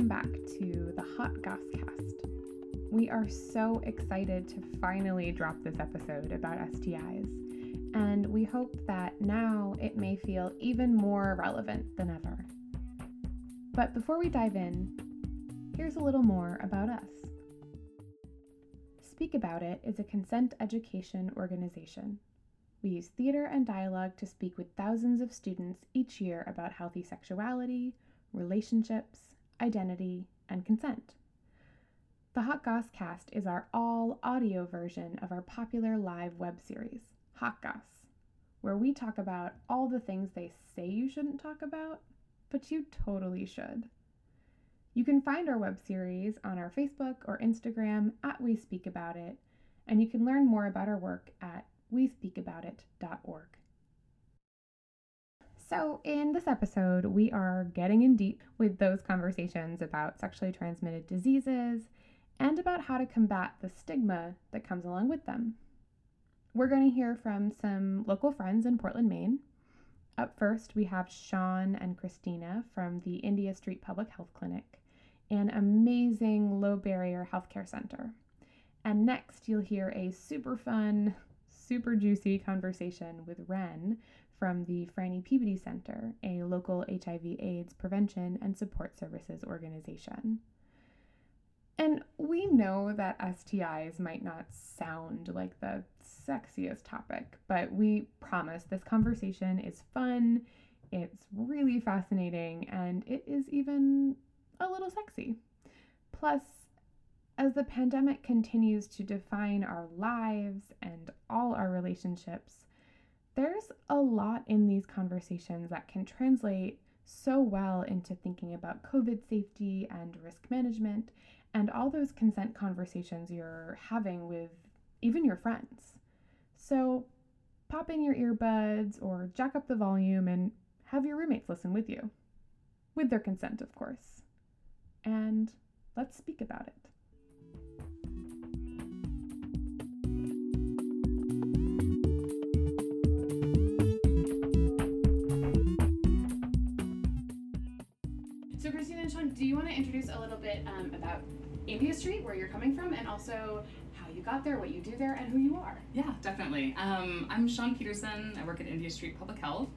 welcome back to the Hot Goss Cast. We are so excited to finally drop this episode about STIs, and we hope that now it may feel even more relevant than ever. But before we dive in, here's a little more about us. Speak About It is a consent education organization. We use theater and dialogue to speak with thousands of students each year about healthy sexuality, relationships, identity, and consent. The Hot Goss Cast is our all audio version of our popular live web series, Hot Goss, where we talk about all the things they say you shouldn't talk about, but you totally should. You can find our web series on our Facebook or Instagram at We Speak About It, and you can learn more about our work at wespeakaboutit.org. So, in this episode, we are getting in deep with those conversations about sexually transmitted diseases and about how to combat the stigma that comes along with them. We're going to hear from some local friends in Portland, Maine. Up first, we have Sean and Christina from the India Street Public Health Clinic, an amazing low barrier healthcare center. And next, you'll hear a super fun, super juicy conversation with Ren from the Franny Peabody Center, a local HIV/AIDS prevention and support services organization. And we know that STIs might not sound like the sexiest topic, but we promise this conversation is fun, it's really fascinating, and it is even a little sexy. Plus, as the pandemic continues to define our lives and all our relationships, there's a lot in these conversations that can translate so well into thinking about COVID safety and risk management and all those consent conversations you're having with even your friends. So pop in your earbuds or jack up the volume and have your roommates listen with you. With their consent, of course. And let's speak about it. Do you want to introduce a little bit um, about India Street, where you're coming from, and also how you got there, what you do there, and who you are? Yeah, definitely. Um, I'm Sean Peterson. I work at India Street Public Health.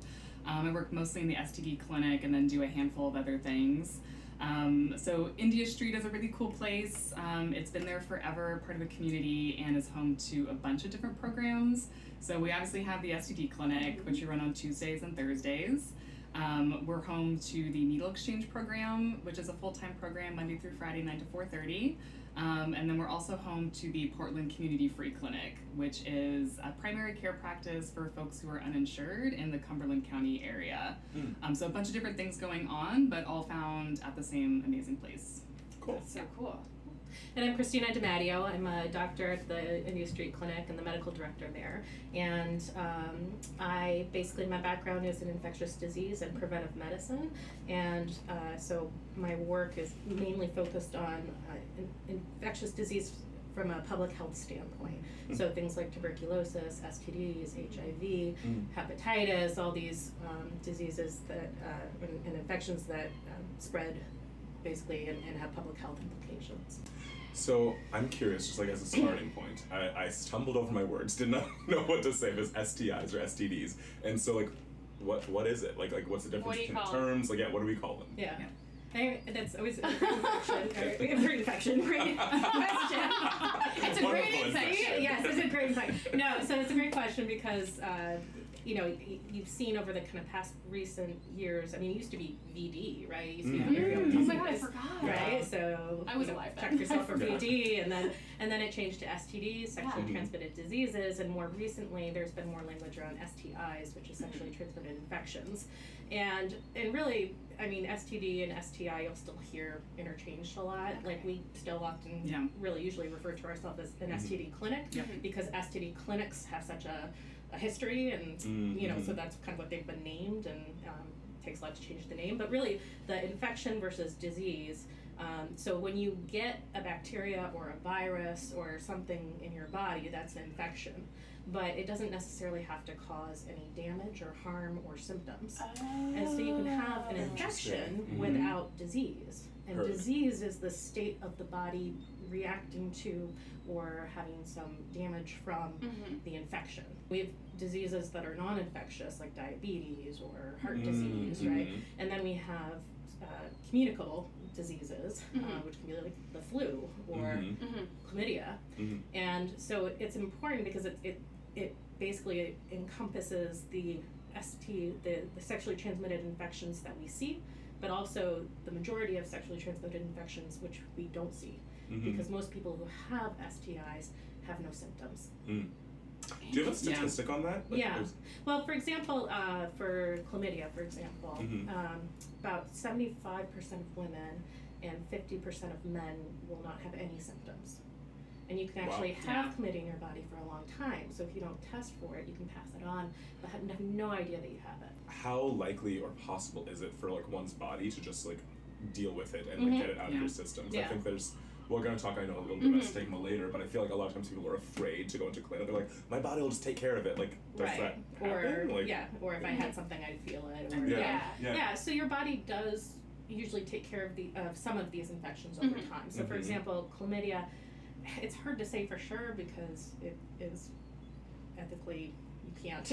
Um, I work mostly in the STD clinic and then do a handful of other things. Um, so, India Street is a really cool place. Um, it's been there forever, part of the community, and is home to a bunch of different programs. So, we obviously have the STD clinic, which we run on Tuesdays and Thursdays. Um, we're home to the Needle Exchange program, which is a full-time program Monday through Friday, 9 to 4.30. Um, and then we're also home to the Portland Community Free Clinic, which is a primary care practice for folks who are uninsured in the Cumberland County area. Mm. Um, so a bunch of different things going on, but all found at the same amazing place. Cool. So cool. And I'm Christina DiMatteo. I'm a doctor at the New Street Clinic and the medical director there. And um, I basically, my background is in infectious disease and preventive medicine. And uh, so my work is mainly focused on uh, in- infectious disease from a public health standpoint. Mm. So things like tuberculosis, STDs, HIV, Mm. hepatitis, all these um, diseases that uh, and, and infections that um, spread basically and, and have public health implications. So I'm curious, just like as a starting point, I, I stumbled over my words, did not know what to say if it's STIs or STDs, and so like, what what is it? Like like what's the difference What between call 'em? terms? Like yeah, what do we call them? Yeah. I, that's always a great infection. Right? We have a great infection. Great question. It's a great Wonderful infection. yes, it's a great infection. No, so it's a great question because uh, you know y- you've seen over the kind of past recent years. I mean, it used to be VD, right? It used to be Mhm. venereal Oh my god, I disease, forgot. Right, so I was you know, alive check yourself for VD, and then and then it changed to STDs, sexually Yeah. transmitted diseases, and more recently there's been more language around STIs, which is sexually transmitted infections, and and really, I mean STD and STI you'll still hear interchanged a lot. Like we still often Yeah. really usually refer to ourselves as an Mhm. STD clinic Yep. because STD clinics have such a, a history and you know so that's kind of what they've been named and um, takes a lot to change the name but really the infection versus disease um, so when you get a bacteria or a virus or something in your body that's an infection but it doesn't necessarily have to cause any damage or harm or symptoms and so you can have an Oh. infection. Mhm. without disease And disease is the state of the body reacting to or having some damage from Mm-hmm. the infection. We have diseases that are non infectious, like diabetes or heart Mm, disease, right? mhm. And then we have uh, communicable diseases, uh, Mhm. which can be like the flu or Mhm. Mm-hmm. chlamydia. And so it's important because it, it, it basically encompasses the ST, the, the sexually transmitted infections that we see, but also the majority of sexually transmitted infections which we don't see. Mhm. Because most people who have STIs have no symptoms. Do you have a statistic on that? Like, Yeah. there's- Well, for example, uh, for chlamydia, for example, Mhm. um, about 75% of women and 50% of men will not have any symptoms. And you can Wow. actually have chlamydia in your body for a long time. So if you don't test for it, you can pass it on, but have have no idea that you have it. How likely or possible is it for like one's body to just like deal with it and like Mhm. get it out of Yeah. your system? 'Cause I think there's we're gonna talk I know a little bit about stigma later, but I feel like a lot of times people are afraid to go into clinic. They're like, my body will just take care of it. Like, does right. that or happen? Like, yeah, or if I had something, I'd feel it. Or, yeah, Yeah. yeah. yeah so your body does usually take care of the of some of these infections over Mhm. time so for Mhm. example chlamydia it's hard to say for sure because it is ethically you can't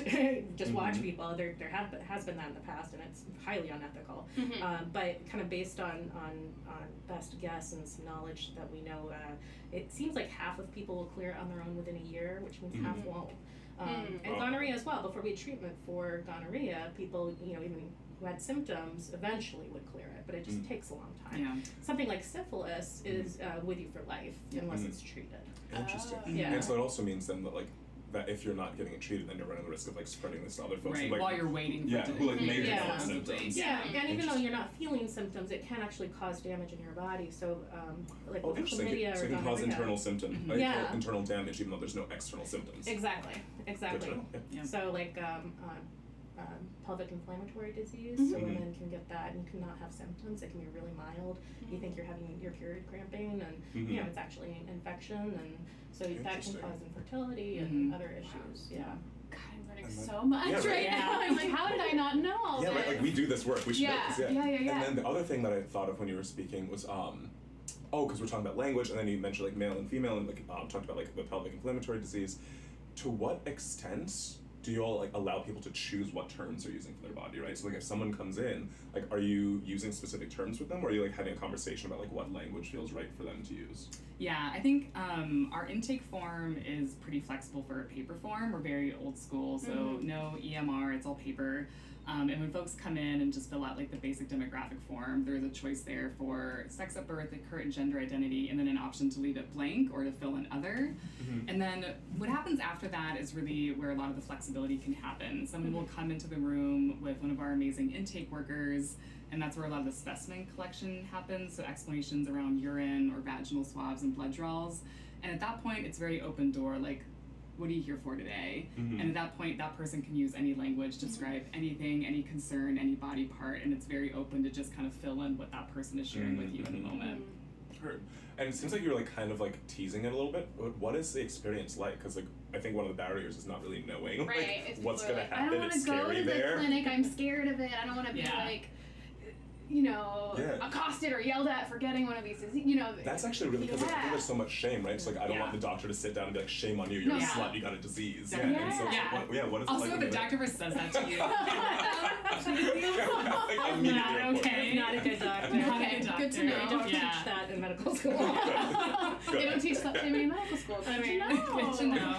just watch Mhm. people there there have been, has been that in the past and it's highly unethical Mm-hmm. um, but kind of based on, on on best guess and some knowledge that we know uh, it seems like half of people will clear it on their own within a year which means half Mhm. won't um, Mm. and gonorrhea as well before we had treatment for gonorrhea people you know even who had symptoms eventually would clear it but it just Mm. takes a long time Yeah. something like syphilis is uh, with you for life unless Mhm. it's treated Interesting. Oh. Yeah. And so it also means then that like that if you're not getting it treated, then you're running the risk of like spreading this to other folks. Right. who, like, While you're waiting for yeah, who like may Yeah. develop Possibly. symptoms. yeah, and even though you're not feeling symptoms it can actually cause damage in your body so um, like Oh, with interesting. chlamydia So or it can cause internal symptoms, Mhm. like, Yeah. internal damage, even though there's no external symptoms. exactly exactly. Yeah. Yeah. So like um, um, um, pelvic inflammatory disease, Mhm. so women can get that and you cannot have symptoms. It can be really mild. You think you're having your period cramping, and you know it's actually an infection, and so that can cause infertility and Mhm. other issues. Yeah. God, I'm learning And then- so much Yeah, right. right Yeah. now. I'm like, how did I not know all Yeah, this? right. Like we do this work. We should know Yeah, this. Yeah. yeah, yeah, yeah. And then the other thing that I thought of when you were speaking was um, oh, because we're talking about language, and then you mentioned like male and female, and like um, talked about like the pelvic inflammatory disease. To what extent do you all like allow people to choose what terms they're using for their body, right? So like if someone comes in, like are you using specific terms with them, or are you like having a conversation about like what language feels right for them to use? Yeah, I think um, our intake form is pretty flexible for a paper form. We're very old school, so Mhm. no EMR, it's all paper. Um, and when folks come in and just fill out like the basic demographic form, there's a choice there for sex at birth, the current gender identity, and then an option to leave it blank or to fill in other. Mhm. And then what happens after that is really where a lot of the flexibility can happen. Someone will come into the room with one of our amazing intake workers, and that's where a lot of the specimen collection happens. So explanations around urine or vaginal swabs and blood draws. And at that point, it's very open door. Like, what are you here for today? Mhm. And at that point, that person can use any language to describe anything, any concern, any body part, and it's very open to just kind of fill in what that person is sharing with you in the Mhm. moment. Heard. And it seems like you're like kind of like teasing it a little bit. What- What is the experience like? Because like I think one of the barriers is not really knowing Right. like what's people are gonna like, I happen. don't want to go to the there. clinic. I'm scared of it. I don't want to be like, you know, Yeah. accosted or yelled at for getting one of these. disease- You know. That's actually really because like, I think Yeah. there's so much shame, right? So like I don't want the doctor to sit down and be like, "Shame on you, you're No. a Yeah. slut, you got a disease." Yeah. And so, Yeah. What, yeah, what is Also, it if like? a when doctor ever says that to you, Like, immediately Not okay. it. Not a good doctor. Not a Okay, good good to know. They don't Yeah. teach that in medical school. they don't teach slut shaming in medical school. I Good to mean, know. good to know.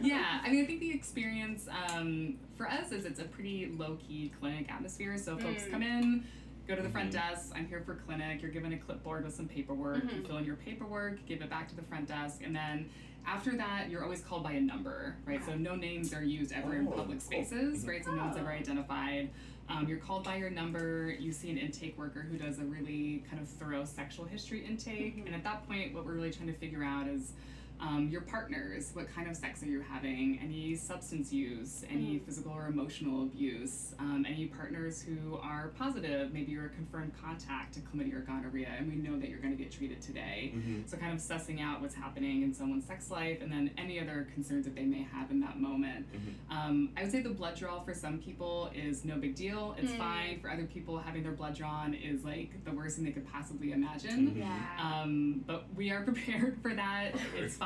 yeah, I mean, I think the experience um, for us is it's a pretty low key clinic atmosphere. So folks Mm. come in, go to the front Mhm. desk. I'm here for clinic. You're given a clipboard with some paperwork. You Mhm. fill in your paperwork, give it back to the front desk, and then. After that, you're always called by a number, right? So no names are used ever in Oh, public spaces, Mhm. right? So no one's ever identified. Um, you're called by your number. You see an intake worker who does a really kind of thorough sexual history intake, Mhm. and at that point, what we're really trying to figure out is um, your partners, what kind of sex are you having, any substance use, any Mhm. physical or emotional abuse, um, any partners who are positive, maybe you're a confirmed contact to chlamydia or gonorrhea, and we know that you're going to get treated today. Mm-hmm. So, kind of sussing out what's happening in someone's sex life and then any other concerns that they may have in that moment. Mhm. Um, I would say the blood draw for some people is no big deal. It's Mm. fine. For other people, having their blood drawn is like the worst thing they could possibly imagine. Mhm. Yeah. Um, but we are prepared for that. It's fine.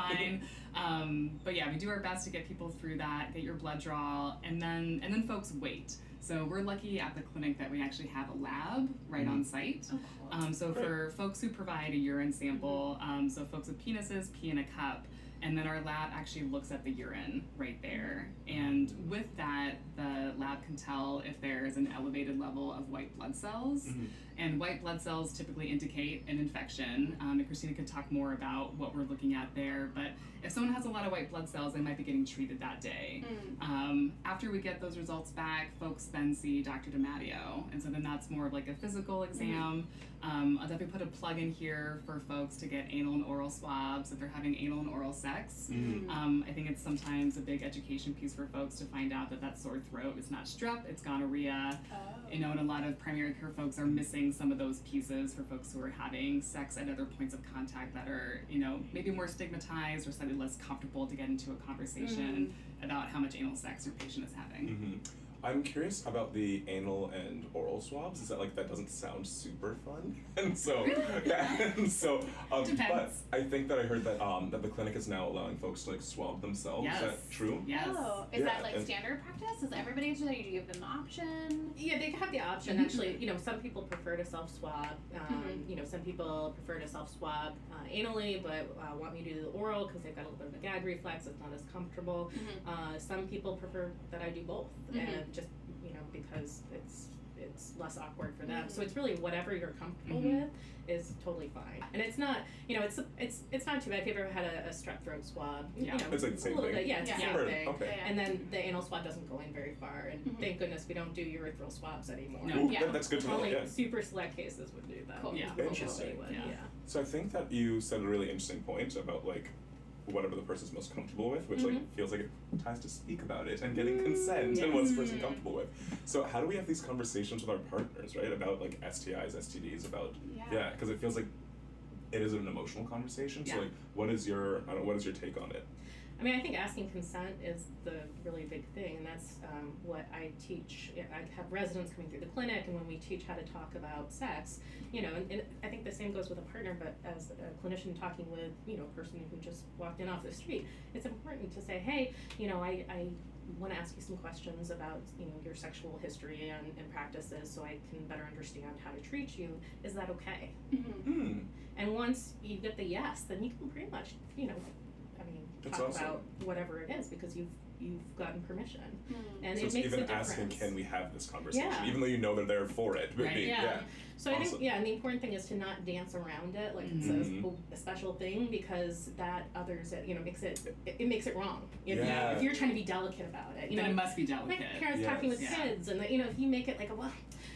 Um, but yeah, we do our best to get people through that, get your blood draw, and then and then folks wait. So we're lucky at the clinic that we actually have a lab right on site. oh, cool. Um, so for folks who provide a urine sample, um, so folks with penises pee in a cup, and then our lab actually looks at the urine right there. And with that, the lab can tell if there is an elevated level of white blood cells. Mhm. And white blood cells typically indicate an infection. Um, and Christina could talk more about what we're looking at there. But if someone has a lot of white blood cells, they might be getting treated that day. Mm. Um, after we get those results back, folks then see Dr. DiMatteo. And so then that's more of like a physical exam. Um, I'll definitely put a plug in here for folks to get anal and oral swabs if they're having anal and oral sex. Mhm. Um, I think it's sometimes a big education piece for folks to find out that that sore throat is not strep, it's gonorrhea. Oh. You know, and a lot of primary care folks are missing some of those pieces for folks who are having sex at other points of contact that are, you know, maybe more stigmatized or slightly less comfortable to get into a conversation about how much anal sex your patient is having. hmm I'm curious about the anal and oral swabs. Is that like that doesn't sound super fun? And so, yeah, and so, um, but Depends. I think that I heard that um that the clinic is now allowing folks to like swab themselves. Is that true? Yes. Oh, is Yeah, that like and- standard practice? Does everybody answer that? Do You give them the option? Yeah, they have the option. Mhm. Actually, you know, some people prefer to self swab. Um, Mhm. You know, some people prefer to self swab uh, anally, but uh, want me to do the oral because they've got a little bit of a gag reflex. It's not as comfortable. Mhm. Uh, some people prefer that I do both, Mhm. and just you know because it's it's less awkward for them. Mhm. So it's really whatever you're comfortable Mhm. with is totally fine. And it's not you know it's it's it's not too bad if you ever had a, a strep throat swab. Yeah. You know, It's like the a same little thing? Bit, yeah, it's the same Or- thing. okay. And then the anal swab doesn't go in very far, and Mhm. thank goodness we don't do urethral swabs anymore. No. Ooh, Yeah. that- that's good to know. Only Yeah. super select cases would do that. Cool. Yeah. Interesting. would, Yeah. yeah. So I think that you said a really interesting point about like whatever the person's most comfortable with, which like Mhm. feels like it ties to speak about it and getting consent and what's the person Yes. comfortable with. So how do we have these conversations with our partners, right? About like STIs, STDs, about Yeah. yeah, because it feels like it is an emotional conversation. So Yeah. like, what is your I don't know, what is your take on it? I mean, I think asking consent is the really big thing, and that's um, what I teach. I have residents coming through the clinic, and when we teach how to talk about sex, you know, and, and I think the same goes with a partner, but as a clinician talking with, you know, a person who just walked in off the street, it's important to say, hey, you know, I, I want to ask you some questions about, you know, your sexual history and, and practices so I can better understand how to treat you. Is that okay? Mhm. Hmm. And once you get the yes, then you can pretty much, you know, I mean, That's talk awesome. about whatever it is because you've you've gotten permission, Mm. and so it it's makes even a difference. asking, can we have this conversation, Yeah. even though you know they're there for it. Right. be- Yeah. So I think yeah, and the important thing is to not dance around it like it's Mhm. a, a special thing because that others it, you know makes it it, it makes it wrong. If, you know, Yeah. if you're trying to be delicate about it, you then know, it must be my delicate. parents talking with Yes. kids, and that, you know, if you make it like a well,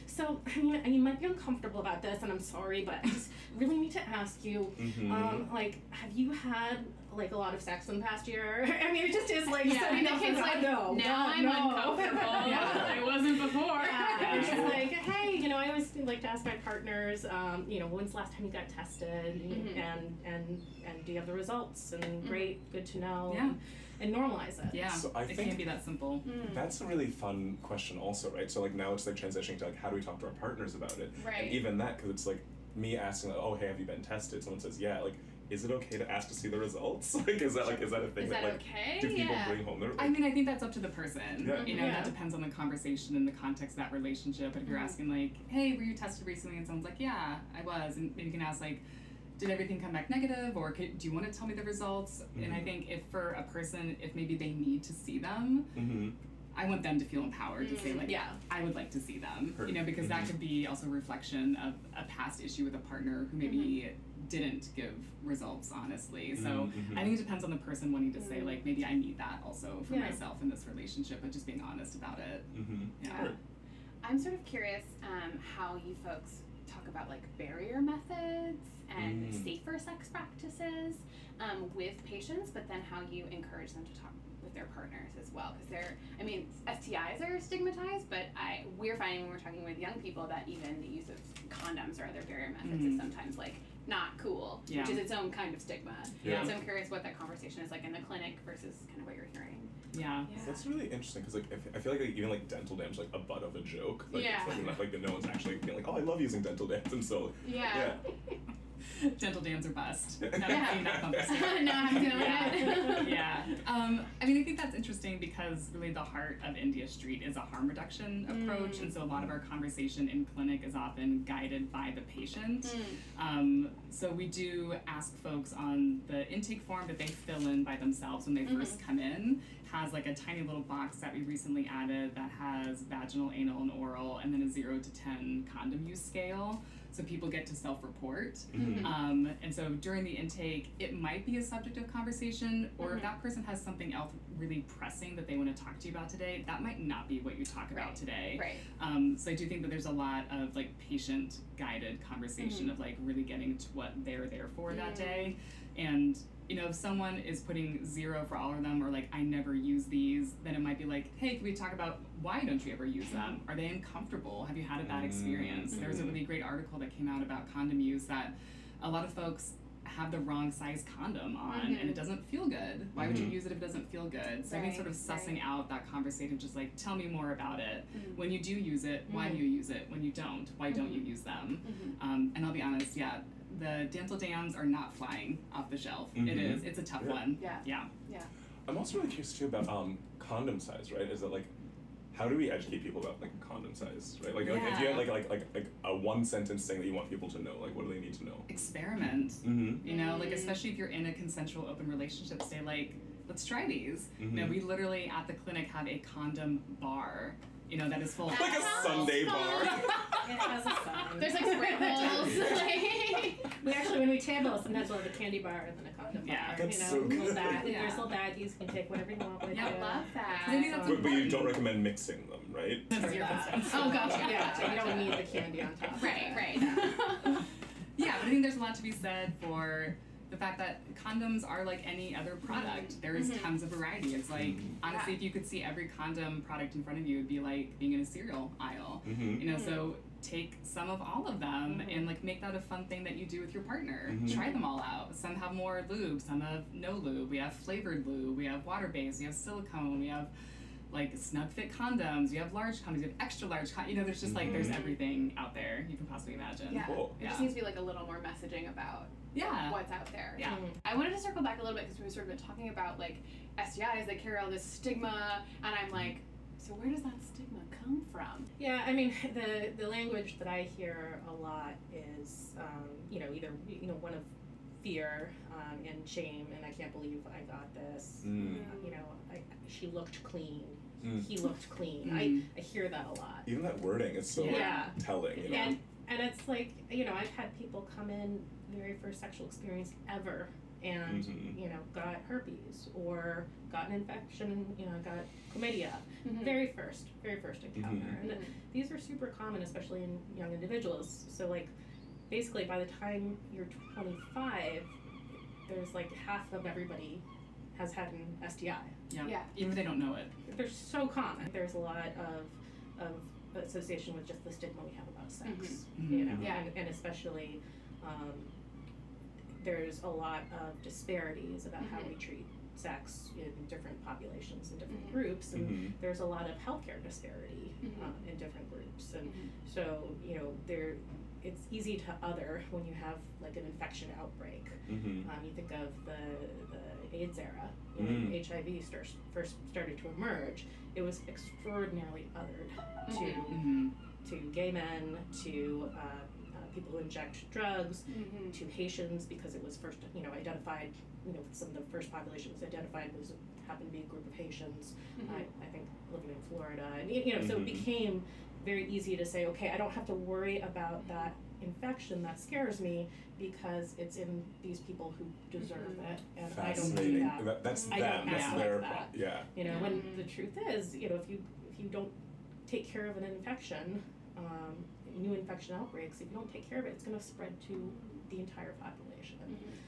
so I mean, you might be uncomfortable about this, and I'm sorry, but I just really need to ask you, Mhm. um, like, have you had like a lot of sex in the past year? I mean, it just is like Yeah, setting and the up kid's like, no, now God, I'm no. uncomfortable. yeah. I wasn't before. Yeah, it's just like, hey, you know, I always like to ask my partners, um, you know, when's the last time you got tested, Mhm. and and and do you have the results? And Mhm. great, good to know. Yeah. And, and normalize it. Yeah, So I it think- can't be that simple. Mm. That's a really fun question, also, right? So like now it's like transitioning to like how do we talk to our partners about it? Right. And even that, because it's like me asking, like, oh hey, have you been tested? Someone says yeah. Like, is it okay to ask to see the results? like, is that like is that a thing Is that, that like okay? do people yeah. bring home their? I mean, I think that's up to the person. Yeah. You know, Yeah. that depends on the conversation and the context of that relationship. But if you're Mhm. asking like, "Hey, were you tested recently?" and someone's like, "Yeah, I was," and maybe you can ask like, "Did everything come back negative?" or could, "Do you want to tell me the results?" And I Mhm. think if for a person, if maybe they need to see them, mm-hmm. I want them to feel empowered to say Mm, like, yeah. I would like to see them. Heard. You know, because that Mhm. could be also a reflection of a past issue with a partner who maybe didn't give results honestly. So Mhm. I think it depends on the person wanting to say Mm. like maybe I need that also for Yeah. myself in this relationship, but just being honest about it. Mm-hmm. Yeah. I'm sort of curious um, how you folks talk about like barrier methods and Mm. safer sex practices um, with patients, but then how you encourage them to talk with their partners as well. Because they're, I mean, STIs are stigmatized, but I we're finding when we're talking with young people that even the use of condoms or other barrier methods is Mhm. sometimes like not cool, Yeah. which is its own kind of stigma. Yeah. So I'm curious what that conversation is like in the clinic versus kind of what you're hearing. Yeah. That's really interesting because like if, I feel like, like even like dental dams like a butt of a joke. Like, Yeah. It's like, not, like that no one's actually being like, oh, I love using dental dams, and so Yeah. yeah. Dental dams are bust. No, Yeah. I'm not bumping no, I'm doing yeah. it. yeah. Um, I mean, I think that's interesting because really the heart of India Street is a harm reduction approach, Mm. and so a lot of our conversation in clinic is often guided by the patient. Mm. Um, so we do ask folks on the intake form that they fill in by themselves when they Mm-hmm. first come in. Has like a tiny little box that we recently added that has vaginal, anal, and oral, and then a zero to ten condom use scale. So people get to self-report. Mhm. Um, and so during the intake, it might be a subject of conversation, or Mhm. if that person has something else really pressing that they want to talk to you about today, that might not be what you talk about Right. today. Right. Um, so I do think that there's a lot of like patient guided conversation Mhm. of like really getting to what they're there for that day. And you know, if someone is putting zero for all of them or like I never use these, then it might be like, hey, can we talk about why don't you ever use them? Are they uncomfortable? Have you had a bad experience? There was a Mm-hmm. Really great article that came out about condom use that a lot of folks have the wrong size condom on and Mhm. it doesn't feel good. Why would you Mhm. use it if it doesn't feel good? So I think sort of sussing right. out that conversation, just like tell me more about it. Mhm. When you do use it, why do Mhm. you use it? When you don't, why don't you Mhm. use them? Um, and I'll be honest, yeah, the dental dams are not flying off the shelf. It Mhm. is. It's a tough Yeah. one. Yeah. Yeah. Yeah. I'm also really curious too about um condom size, right? Is it like how do we educate people about like condom size, right? Like, like if you Yeah. had like like like like a one sentence thing that you want people to know, like what do they need to know? Experiment. Mm-hmm. You know, like especially if you're in a consensual open relationship, say like, let's try these. You know, Mhm. we literally at the clinic have a condom bar. You know, that is full of Like a Sunday bar. It has a sign. There's like sprinkles. like- We actually, when we table, sometimes we'll have a candy bar and then a condom Yeah. bar. That's you know, so little good. bag. Yeah. There's little baggies. You can take whatever you want with Yeah, you. I love that. I that's But, but you don't recommend mixing them, right? That's your that. consent. Oh, gotcha. Yeah, Gotcha, you don't need the candy on top. Right, right. Yeah, but I think there's a lot to be said for the fact that condoms are like any other product. There's Mhm. tons of variety. It's like Mhm. honestly, if you could see every condom product in front of you, it'd be like being in a cereal aisle. Mm-hmm. You know, so take some of all of them Mhm. and like make that a fun thing that you do with your partner. Mhm. Try them all out. Some have more lube, some have no lube. We have flavored lube, we have water based, we have silicone, we have like snug fit condoms, you have large condoms, you have extra large con- you know, there's just like there's Mhm. everything out there you can possibly imagine. Yeah. Cool. There just needs to be like a little more messaging about Yeah. what's out there. Yeah. Mhm. I wanted to circle back a little bit because we've sort of been talking about like STIs that carry all this stigma, and I'm like, so where does that stigma come from? Yeah, I mean, the the language that I hear a lot is, um, you know, either you know one of fear um, and shame, and I can't believe I got this. Mm. You know, I, she looked clean. Mm. He looked clean. Mm. I I hear that a lot. Even that wording is so like, Yeah. telling, you know. And and it's like you know I've had people come in very first sexual experience ever and Mhm. you know got herpes or got an infection and you know got chlamydia Mm-hmm. very first very first encounter Mhm. and these are super common especially in young individuals so like basically by the time you're 25 there's like half of everybody has had an STI Yeah. Yeah. Even if they don't know it. they're so common there's a lot of of association with just the stigma we have about sex Mhm. you know Mm-hmm. Yeah. and, and especially um, there's a lot of disparities about how Mhm. we treat sex in different populations and different Mhm. groups and Mhm. there's a lot of healthcare disparity Mhm. um, in different groups and so you know there it's easy to other when you have like an infection outbreak Mm-hmm. um, you think of the the AIDS era Mm. when HIV starts, first started to emerge it was extraordinarily othered to Mm-hmm. to gay men to uh, people who inject drugs Mm-hmm. to Haitians because it was first, you know, identified, you know, some of the first population was identified was happened to be a group of Haitians. Mm-hmm. I, I think living in Florida, and you you know, so it Mhm. became very easy to say, okay, I don't have to worry about that infection that scares me because it's in these people who deserve Mhm. it, and I don't Fascinating. do that. That- that's I them. don't That's act their like pro- that. Yeah. You know, when Mhm. the truth is, you know, if you if you don't take care of an infection, um, new infection outbreaks, if you don't take care of it, it's going to spread to the entire population.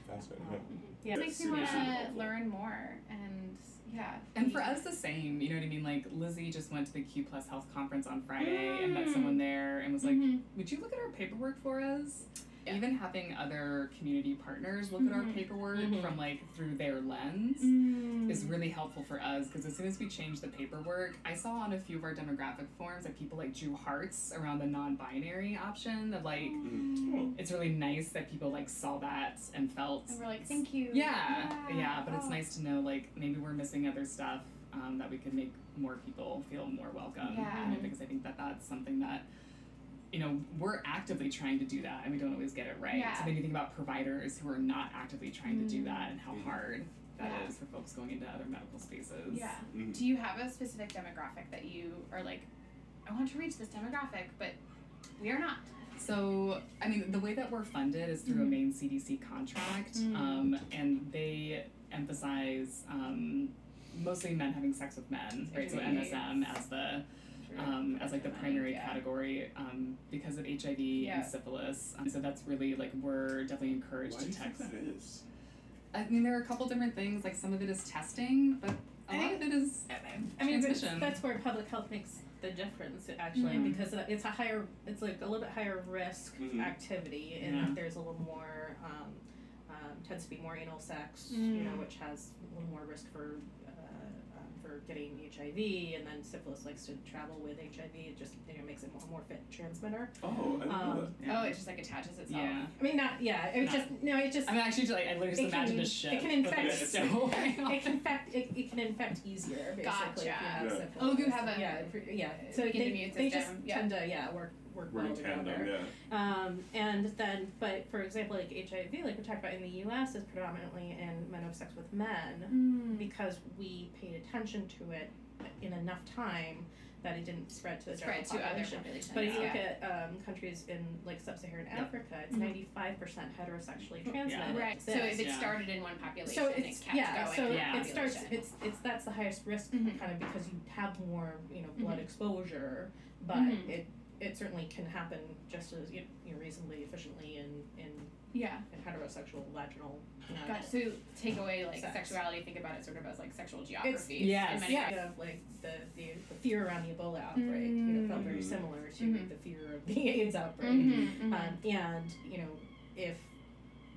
Fascinating. Um, yeah. yeah, It makes me want to learn more and yeah. And for us, the same. You know what I mean? Like Lizzie just went to the Q Plus Health Conference on Friday and met Mm. someone there and was like, Mhm. "Would you look at our paperwork for us?" Yeah. Even having other community partners look at our Mhm. paperwork Mhm. from like through their lens Mm. is really helpful for us because as soon as we change the paperwork, I saw on a few of our demographic forms that people like drew hearts around the non-binary option of like. Mm. It's really nice that people like saw that and felt And we're like, thank you. yeah, yeah, but it's Oh. nice to know like maybe we're missing other stuff um, that we could make more people feel more welcome. Yeah. because I think that that's something that you know we're actively trying to do that, and we don't always get it right. Yeah. So then you think about providers who are not actively trying to do Mm. that, and how Mhm. hard that is Yeah. for folks going into other medical spaces. Yeah. Mhm. Do you have a specific demographic that you are like, I want to reach this demographic, but we are not. So, I mean, the way that we're funded is through a Mhm. Maine CDC contract, Mm. um, and they emphasize um, mostly men having sex with men, right? So MSM as the um, as like the primary Yeah. category um, because of HIV Yeah. and syphilis. Um, so that's really like we're definitely encouraged Why do to you think text. that is? I mean, there are a couple different things. Like some of it is testing, but a I lot of it is I mean, that's, transmission. that's where public health makes the difference actually, Mhm. because it's a higher, it's like a little bit higher risk Mhm. activity, and Yeah. there's a little more, um, um, tends to be more anal sex, you know, Mm. which has a little more risk for, uh, for getting HIV, and then syphilis likes to travel with HIV. It just you know makes it more more fit transmitter. Oh, I didn't know Um, Yeah. Oh, it just like attaches itself. yeah. I mean, not yeah. It Not- just no. It just I mean, actually, like I literally just It can- imagined a it can infect- a it can infect it, it can infect easier basically if Gotcha. you have Yeah. syphilis. Oh, if you have a- yeah if- yeah. So like, they, immune they just yeah. tend to yeah work work We're well in tandem, together. yeah. Um, and then, but for example, like HIV, like we talked about in the U.S., is predominantly in men who have sex with men Mm. because we paid attention to it in enough time that it didn't spread to the Spread general to other population. populations. But if you yeah. look at um, countries in like sub-Saharan Yep. Africa, it's Mhm. ninety-five percent heterosexually transmitted. right. So if it started in one population, So it's it kept yeah, going. so Yeah. it starts. It's it's that's the highest risk Mhm. kind of because you have more you know blood Mhm. exposure, but Mhm. it it certainly can happen just as you know, reasonably efficiently in in, yeah. in heterosexual vaginal. Gotcha. So take away like Sex. sexuality. Think about it sort of as like sexual geography. yes. in many yeah, ways. like the, the, the fear around the Ebola outbreak, you know, felt very Mm. similar to Mhm. the fear of the AIDS outbreak. Mhm, mhm. Um, and you know, if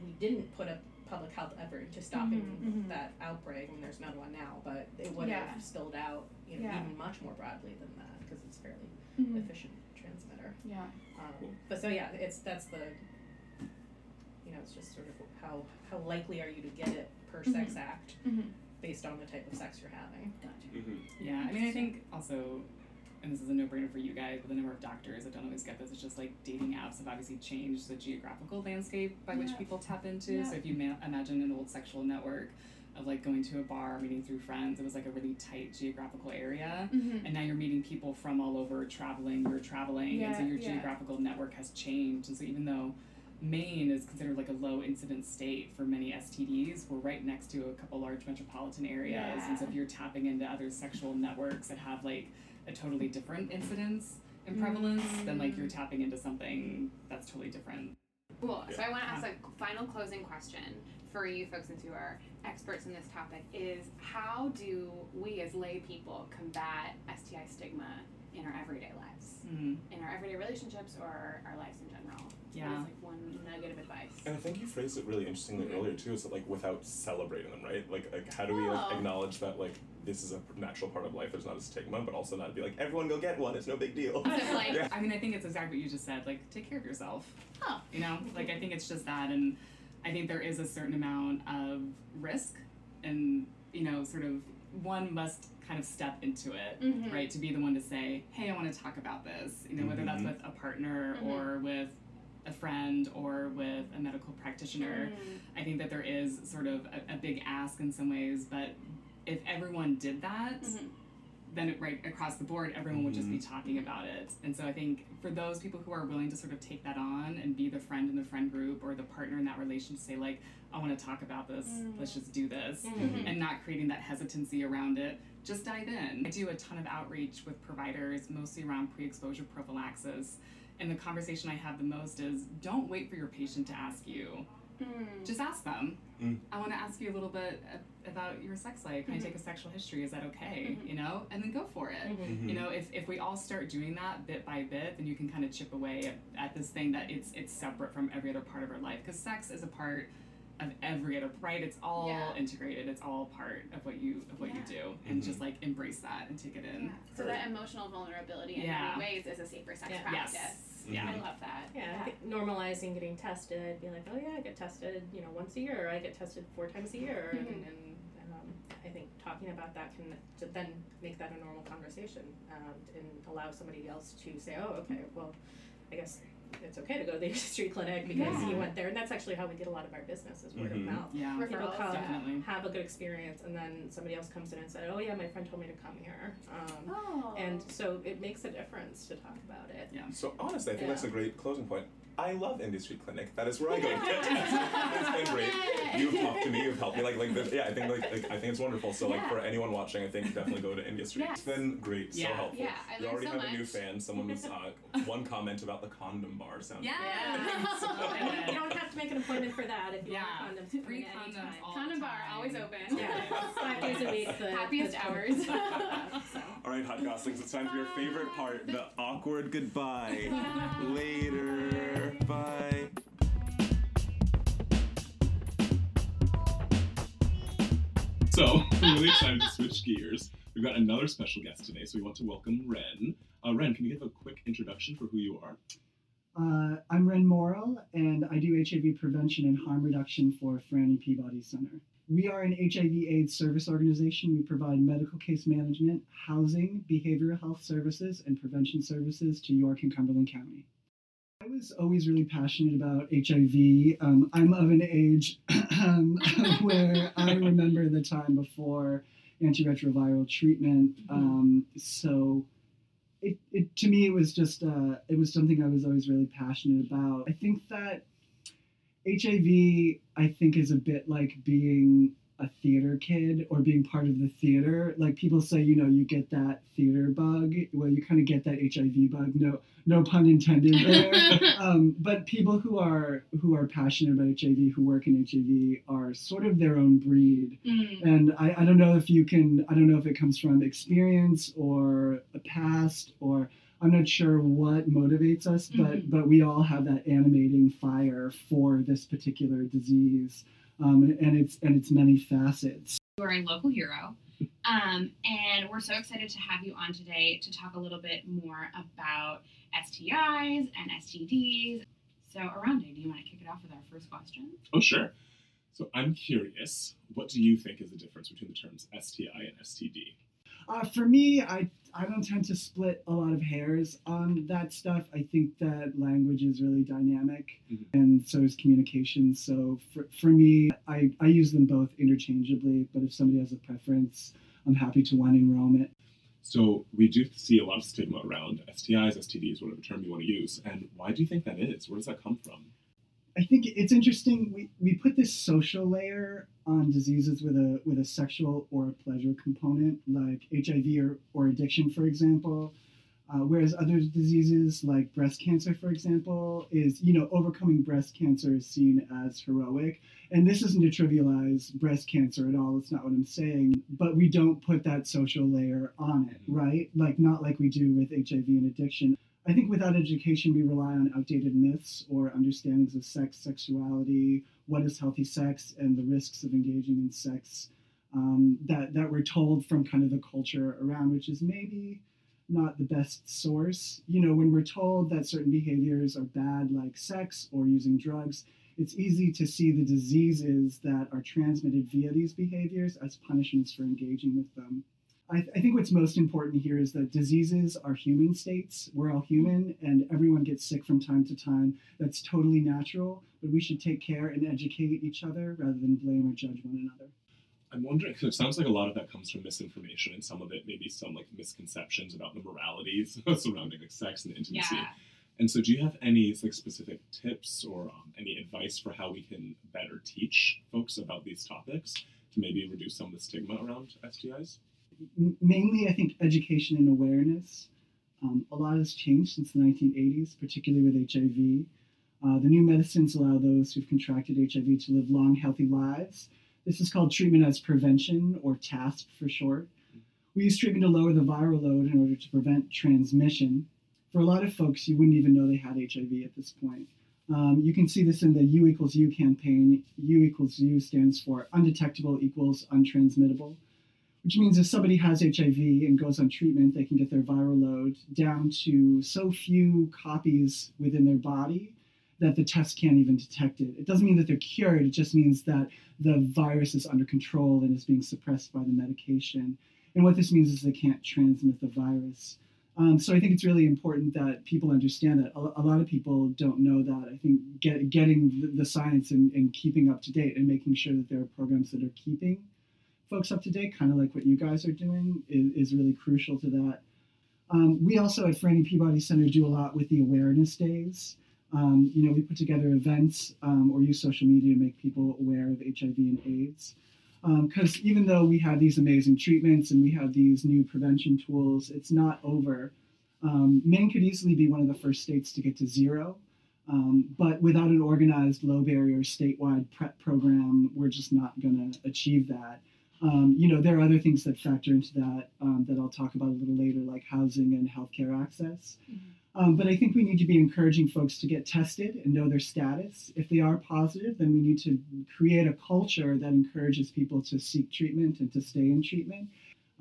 we didn't put a public health effort into stopping Mhm, mhm. that outbreak, I mean, there's another one now, but it would Yeah. have spilled out, you know, Yeah. even much more broadly than that because it's a fairly efficient transmitter. Yeah. Um, but so yeah, it's that's the, you know, it's just sort of how how likely are you to get it per sex act Mhm. based on the type of sex you're having. Mm-hmm. Yeah, I mean, I think also, and this is a no-brainer for you guys, but the number of doctors that don't always get this, it's just like dating apps have obviously changed the geographical landscape by which people tap into. Yeah. So if you ma- imagine an old sexual network of like going to a bar, meeting through friends, it was like a really tight geographical area. Mhm. And now you're meeting people from all over, traveling, you're traveling, and so your yeah. geographical network has changed. And so even though Maine is considered like a low incidence state for many STDs, we're right next to a couple large metropolitan areas. And so if you're tapping into other sexual networks that have like a totally different incidence and prevalence, then like you're tapping into something that's totally different. Cool. So I want to ask a final closing question for you folks, since you are experts in this topic, is how do we as lay people combat STI stigma in our everyday lives, Mm, in our everyday relationships, or our lives in general? Yeah. What is like one nugget of advice? And I think you phrased it really interestingly Mhm. earlier too, is that like without celebrating them, right? Like like how do we like Oh. acknowledge that like this is a natural part of life, there's not a stigma, but also not be like everyone go get one, it's no big deal. Like Yeah. I mean, I think it's exactly what you just said. Like, take care of yourself. Oh. You know, like I think it's just that, and I think there is a certain amount of risk, and you know, sort of one must kind of step into it, Mhm. right? To be the one to say, "Hey, I want to talk about this." You know, whether that's Mhm. with a partner Mhm. or with a friend or with a medical practitioner. Mm. I think that there is sort of a, a big ask in some ways, but if everyone did that, Mhm. Then right across the board, everyone would just be Mhm. talking about it. And so I think for those people who are willing to sort of take that on and be the friend in the friend group or the partner in that relation to say like, I want to talk about this, Mhm. let's just do this, Mhm. and not creating that hesitancy around it, just dive in. I do a ton of outreach with providers, mostly around pre-exposure prophylaxis. and the conversation I have the most is don't wait for your patient to ask you. Mm. Just ask them. Mm. I want to ask you a little bit about your sex life. Can I take a sexual history? Is that okay? Mhm. You know, and then go for it. Mhm. You know, if, if we all start doing that bit by bit, then you can kind of chip away at, at this thing that it's it's separate from every other part of our life. Because sex is a part of every other right. It's all Yeah. integrated. It's all part of what you of what you do, and Mhm. just like embrace that and take it in. Yeah. So that emotional vulnerability in Yeah. many ways is a safer sex Yeah. practice. Yes. Yeah. I love that. Yeah, I think normalizing getting tested, being like, oh yeah, I get tested, you know, once a year, or I get tested four times a year, and, Mhm. and um, I think talking about that can to then make that a normal conversation um, and allow somebody else to say, oh, okay, well, I guess it's okay to go to the street clinic because Yeah. you went there, and that's actually how we get a lot of our business is word Mhm. of mouth. Yeah. Referrals, People come, definitely. have a good experience, and then somebody else comes in and said, oh yeah, my friend told me to come here, um, Oh. and so it makes a difference to talk about it. Yeah. So honestly, I think Yeah. that's a great closing point. I love India Street Clinic. That is where I go to get tested. It's been great. You've talked to me. You've helped me. Like, like, this, yeah. I think, like, like, I think it's wonderful. So, like, Yeah. for anyone watching, I think definitely go to India Street. Yes. It's been great. So helpful. Yeah, I we already so have a new fan. Someone was uh, one comment about the condom bar. Sounds Yeah. And you don't have to make an appointment for that if you Yeah. want condoms. Free condoms Condom bar always open. Yeah, five days a week. The, Happiest hours. so. All right, hot goslings. It's time for your favorite part, the awkward goodbye. Later. Bye. So, I'm really excited to switch gears. We've got another special guest today, so we want to welcome Ren. Uh, Ren, can you give a quick introduction for who you are? Uh, I'm Ren Morrill, and I do HIV prevention and harm reduction for Franny Peabody Center. We are an HIV/AIDS service organization. We provide medical case management, housing, behavioral health services, and prevention services to York and Cumberland County. I was always really passionate about HIV. Um, I'm of an age um, where I remember the time before antiretroviral treatment. Um, so it, it to me it was just uh, it was something I was always really passionate about. I think that HIV I think is a bit like being a theater kid or being part of the theater. Like people say, you know, you get that theater bug. Well, you kind of get that HIV bug. No, no pun intended there. um, but people who are who are passionate about HIV, who work in HIV, are sort of their own breed. Mm. And I, I don't know if you can, I don't know if it comes from experience or a past or I'm not sure what motivates us, but, Mhm. but we all have that animating fire for this particular disease. Um, and it's and its many facets. you are a local hero. Um, and we're so excited to have you on today to talk a little bit more about STIs and STDs. So, Aronde, do you want to kick it off with our first question? Oh, sure. So I'm curious, what do you think is the difference between the terms STI and STD? Uh, for me, I I don't tend to split a lot of hairs on that stuff. I think that language is really dynamic, Mhm. and so is communication. So for, for me, I, I use them both interchangeably. But if somebody has a preference, I'm happy to one roam it. So we do see a lot of stigma around STIs, STDs, whatever term you want to use. And why do you think that is? Where does that come from? I think it's interesting. We, we put this social layer on diseases with a with a sexual or a pleasure component, like HIV or, or addiction, for example. Uh, whereas other diseases like breast cancer, for example, is you know overcoming breast cancer is seen as heroic. And this isn't to trivialize breast cancer at all. It's not what I'm saying. But we don't put that social layer on it, right? Like not like we do with HIV and addiction. I think without education, we rely on outdated myths or understandings of sex, sexuality, what is healthy sex, and the risks of engaging in sex um, that, that we're told from kind of the culture around, which is maybe not the best source. You know, when we're told that certain behaviors are bad, like sex or using drugs, it's easy to see the diseases that are transmitted via these behaviors as punishments for engaging with them. I, th- I think what's most important here is that diseases are human states. We're all human, and everyone gets sick from time to time. That's totally natural, but we should take care and educate each other rather than blame or judge one another. I'm wondering, because it sounds like a lot of that comes from misinformation, and some of it maybe some like misconceptions about the moralities surrounding like sex and intimacy. Yeah. And so, do you have any like specific tips or um, any advice for how we can better teach folks about these topics to maybe reduce some of the stigma around STIs? Mainly, I think education and awareness. Um, a lot has changed since the 1980s, particularly with HIV. Uh, the new medicines allow those who've contracted HIV to live long, healthy lives. This is called treatment as prevention, or TASP for short. We use treatment to lower the viral load in order to prevent transmission. For a lot of folks, you wouldn't even know they had HIV at this point. Um, you can see this in the U equals U campaign. U equals U stands for undetectable equals untransmittable, which means if somebody has HIV and goes on treatment, they can get their viral load down to so few copies within their body that the test can't even detect it. It doesn't mean that they're cured, it just means that the virus is under control and is being suppressed by the medication. And what this means is they can't transmit the virus. Um, so I think it's really important that people understand that. A, a lot of people don't know that. I think get, getting the, the science and, and, keeping up to date and making sure that there are programs that are keeping folks up to date, kind of like what you guys are doing, is, is really crucial to that. Um, we also at Frannie Peabody Center do a lot with the awareness days. Um, you know, we put together events um, or use social media to make people aware of HIV and AIDS. Because um, even though we have these amazing treatments and we have these new prevention tools, it's not over. Um, Maine could easily be one of the first states to get to zero. Um, but without an organized low barrier statewide PrEP program, we're just not going to achieve that. Um, you know, there are other things that factor into that that I'll talk about a little later, like housing and healthcare access. Mm-hmm. Um, but I think we need to be encouraging folks to get tested and know their status. If they are positive, then we need to create a culture that encourages people to seek treatment and to stay in treatment.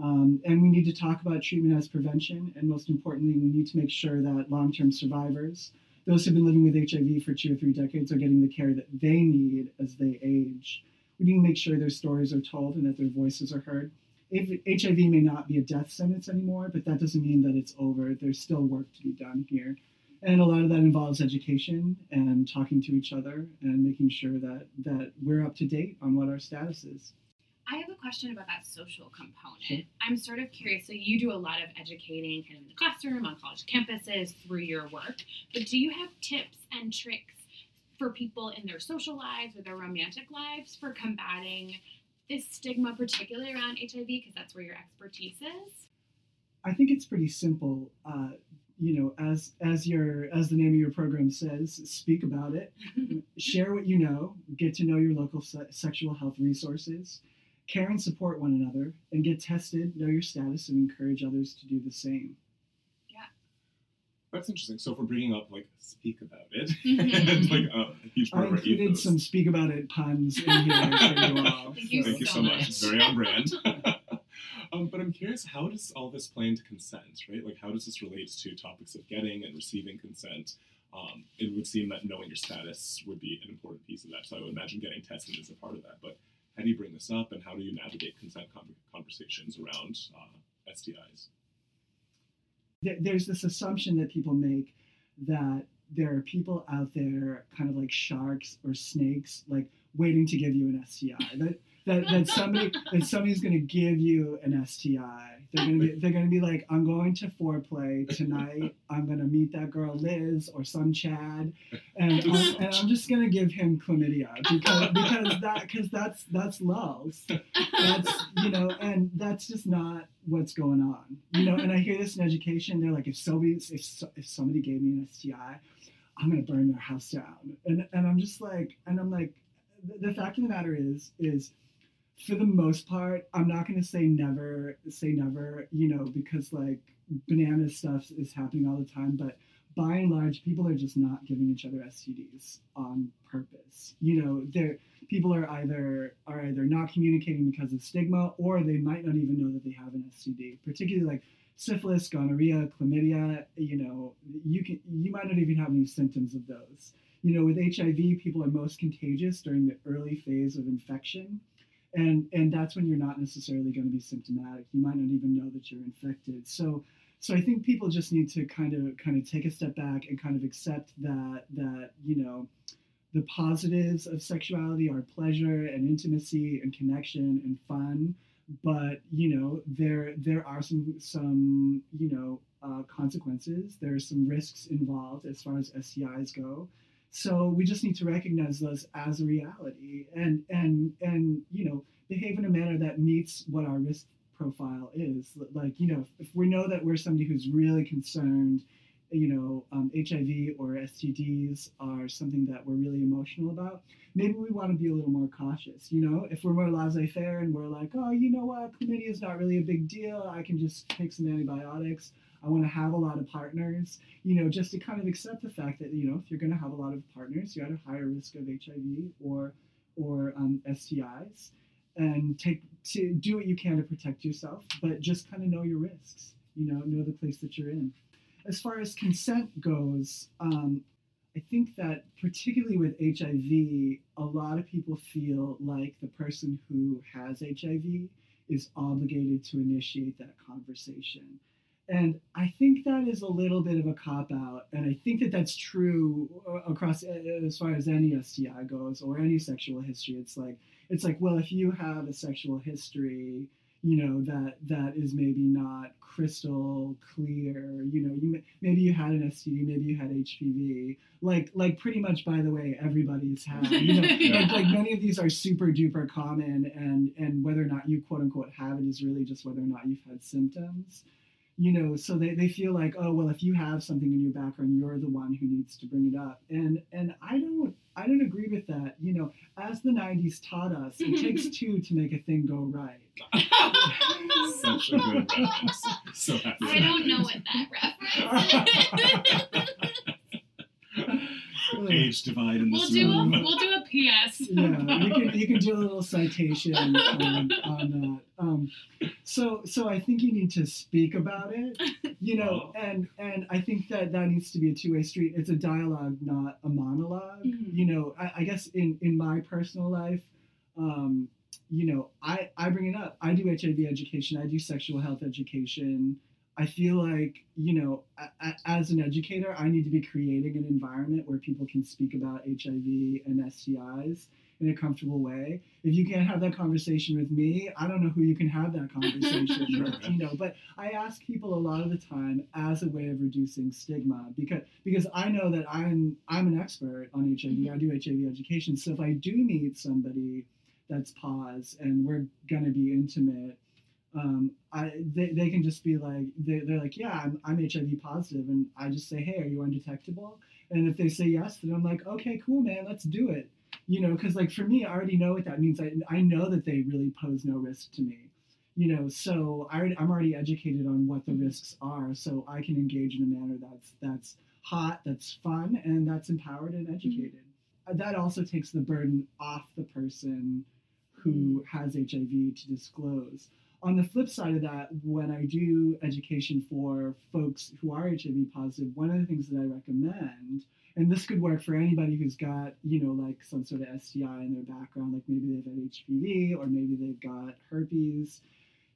Um, and we need to talk about treatment as prevention. And most importantly, we need to make sure that long term survivors, those who've been living with HIV for two or three decades, are getting the care that they need as they age. We need to make sure their stories are told and that their voices are heard. HIV may not be a death sentence anymore, but that doesn't mean that it's over. There's still work to be done here. And a lot of that involves education and talking to each other and making sure that, that we're up to date on what our status is. I have a question about that social component. Sure. I'm sort of curious. So, you do a lot of educating kind of in the classroom, on college campuses, through your work, but do you have tips and tricks for people in their social lives or their romantic lives for combating this stigma, particularly around HIV, because that's where your expertise is? I think it's pretty simple. Uh, you know, as as your as the name of your program says, speak about it, share what you know, get to know your local se- sexual health resources, care and support one another, and get tested, know your status, and encourage others to do the same. That's interesting. So if we're bringing up like speak about it, it's like a huge part I included some speak about it puns in here for you all. Thank, so. you, Thank you so much. It's very on brand. um, but I'm curious, how does all this play into consent, right? Like, how does this relate to topics of getting and receiving consent? Um, it would seem that knowing your status would be an important piece of that. So I would imagine getting tested is a part of that. But how do you bring this up, and how do you navigate consent conversations around uh, STIs? There's this assumption that people make that there are people out there kind of like sharks or snakes like waiting to give you an STI that that, that somebody that somebody's going to give you an STI they're to be they're to be like I'm going to foreplay tonight I'm to meet that girl Liz or some Chad and I'm, and I'm just to give him chlamydia because because that because that's that's love that's you know and that's just not what's going on. You know, and I hear this in education. They're like, if somebody if if somebody gave me an STI, I'm gonna burn their house down. And and I'm just like, and I'm like, the, the fact of the matter is is for the most part, I'm not gonna say never, say never, you know, because like banana stuff is happening all the time, but by and large, people are just not giving each other STDs on purpose. You know, they're people are either are either not communicating because of stigma, or they might not even know that they have an STD. Particularly like syphilis, gonorrhea, chlamydia. You know, you can you might not even have any symptoms of those. You know, with HIV, people are most contagious during the early phase of infection. And, and that's when you're not necessarily going to be symptomatic. You might not even know that you're infected. So so I think people just need to kind of kind of take a step back and kind of accept that that you know the positives of sexuality are pleasure and intimacy and connection and fun but you know there there are some some you know uh, consequences there's some risks involved as far as stis go so we just need to recognize those as a reality and and and you know behave in a manner that meets what our risk profile is. Like, you know, if, we know that we're somebody who's really concerned, you know, um, HIV or STDs are something that we're really emotional about, maybe we want to be a little more cautious. You know, if we're more laissez faire and we're like, oh, you know what, chlamydia is not really a big deal, I can just take some antibiotics. I want to have a lot of partners, you know, just to kind of accept the fact that, you know, if you're going to have a lot of partners, you're at a higher risk of HIV or, or um, STIs and take to do what you can to protect yourself, but just kind of know your risks, you know, know the place that you're in. As far as consent goes, um, I think that particularly with HIV, a lot of people feel like the person who has HIV is obligated to initiate that conversation. And I think that is a little bit of a cop out. And I think that that's true uh, across uh, uh, as far as any STI goes or any sexual history. It's like, it's like, well, if you have a sexual history, you know that that is maybe not crystal clear you know you maybe you had an std maybe you had hpv like like pretty much by the way everybody's had you know Yeah. like, like many of these are super duper common and and whether or not you quote unquote have it is really just whether or not you've had symptoms you know so they, they feel like oh well if you have something in your background you're the one who needs to bring it up and and i don't i don't agree with that you know as the 90s taught us it takes two to make a thing go right Such a good reference. So happy. I don't know what that reference is. Age divide in we'll this do a we'll do a PS. yeah, you can you can do a little citation on, on that. Um, so so I think you need to speak about it, you know, and and I think that that needs to be a two way street. It's a dialogue, not a monolog Mhm. You know, I, I guess in in my personal life, um, you know, I I bring it up. I do HIV education. I do sexual health education. I feel like, you know, as an educator, I need to be creating an environment where people can speak about HIV and STIs in a comfortable way. If you can't have that conversation with me, I don't know who you can have that conversation with, you know. But I ask people a lot of the time as a way of reducing stigma because because I know that I'm I'm an expert on HIV. Mm-hmm. I do HIV education. So if I do meet somebody that's poz and we're gonna be intimate, um, I they, they can just be like they, they're like yeah I'm, I'm HIV positive and I just say hey are you undetectable? And if they say yes then I'm like okay cool man let's do it. You know because like for me I already know what that means. I, I know that they really pose no risk to me. You know so I, I'm already educated on what the risks are so I can engage in a manner that's that's hot that's fun and that's empowered and educated. Uh, that also takes the burden off the person who has HIV to disclose on the flip side of that, when I do education for folks who are HIV positive, one of the things that I recommend, and this could work for anybody who's got, you know, like some sort of STI in their background, like maybe they've had HPV or maybe they've got herpes.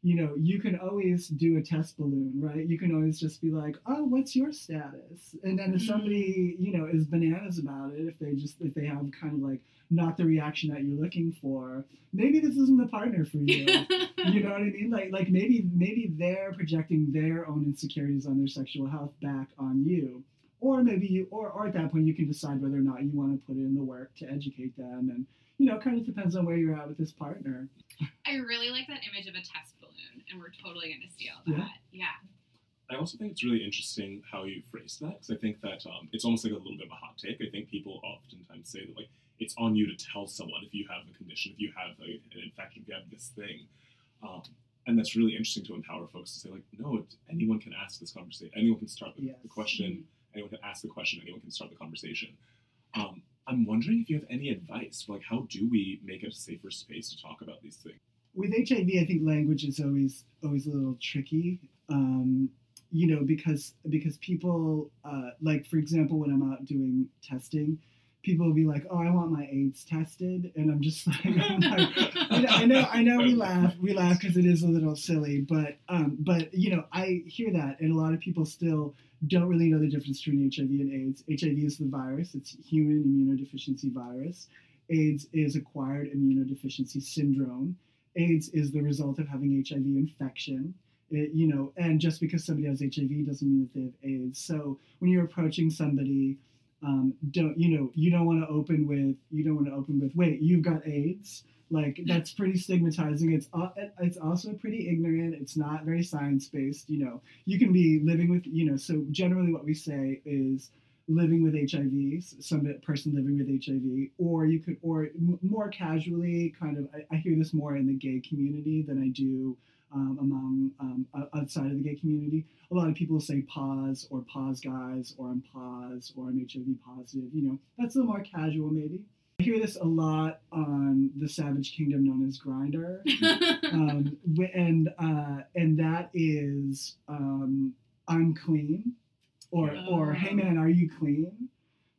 You know, you can always do a test balloon, right? You can always just be like, "Oh, what's your status?" And then if mm-hmm. somebody, you know, is bananas about it, if they just if they have kind of like not the reaction that you're looking for, maybe this isn't the partner for you you know what I mean? Like like maybe maybe they're projecting their own insecurities on their sexual health back on you. Or maybe you or, or at that point you can decide whether or not you want to put in the work to educate them and you know, it kind of depends on where you're at with this partner. I really like that image of a test balloon, and we're totally going to steal Yeah. that. Yeah. I also think it's really interesting how you phrased that because I think that um, it's almost like a little bit of a hot take. I think people oftentimes say that like it's on you to tell someone if you have a condition, if you have a, an infection, if you have this thing, um, and that's really interesting to empower folks to say like, no, it, anyone can ask this conversation, anyone can start the, Yes. the question, anyone can ask the question, anyone can start the conversation. Um, I'm wondering if you have any advice for like how do we make it a safer space to talk about these things? with HIV, I think language is always always a little tricky. Um, you know, because because people uh, like, for example, when I'm out doing testing, people will be like, "Oh, I want my AIDS tested," and I'm just like, I'm like I know, I know, I know we laugh, we laugh because it is a little silly, but um, but you know, I hear that, and a lot of people still don't really know the difference between HIV and AIDS. HIV is the virus; it's human immunodeficiency virus. AIDS is acquired immunodeficiency syndrome. AIDS is the result of having HIV infection. It- you know, and just because somebody has HIV doesn't mean that they have AIDS. So when you're approaching somebody, um, don't you know you don't want to open with you don't want to open with wait you've got AIDS Like that's pretty stigmatizing. It's uh, it's also pretty ignorant. It's not very science based. You know, you can be living with you know. So generally, what we say is living with HIV, some person living with HIV, or you could, or m- more casually, kind of. I, I hear this more in the gay community than I do um, among um, outside of the gay community. A lot of people say poz or poz guys or I'm poz or I'm HIV positive. You know, that's a little more casual maybe. I hear this a lot on the Savage Kingdom known as Grindr, um, and uh, and that is um, I'm clean, or or hey man, are you clean?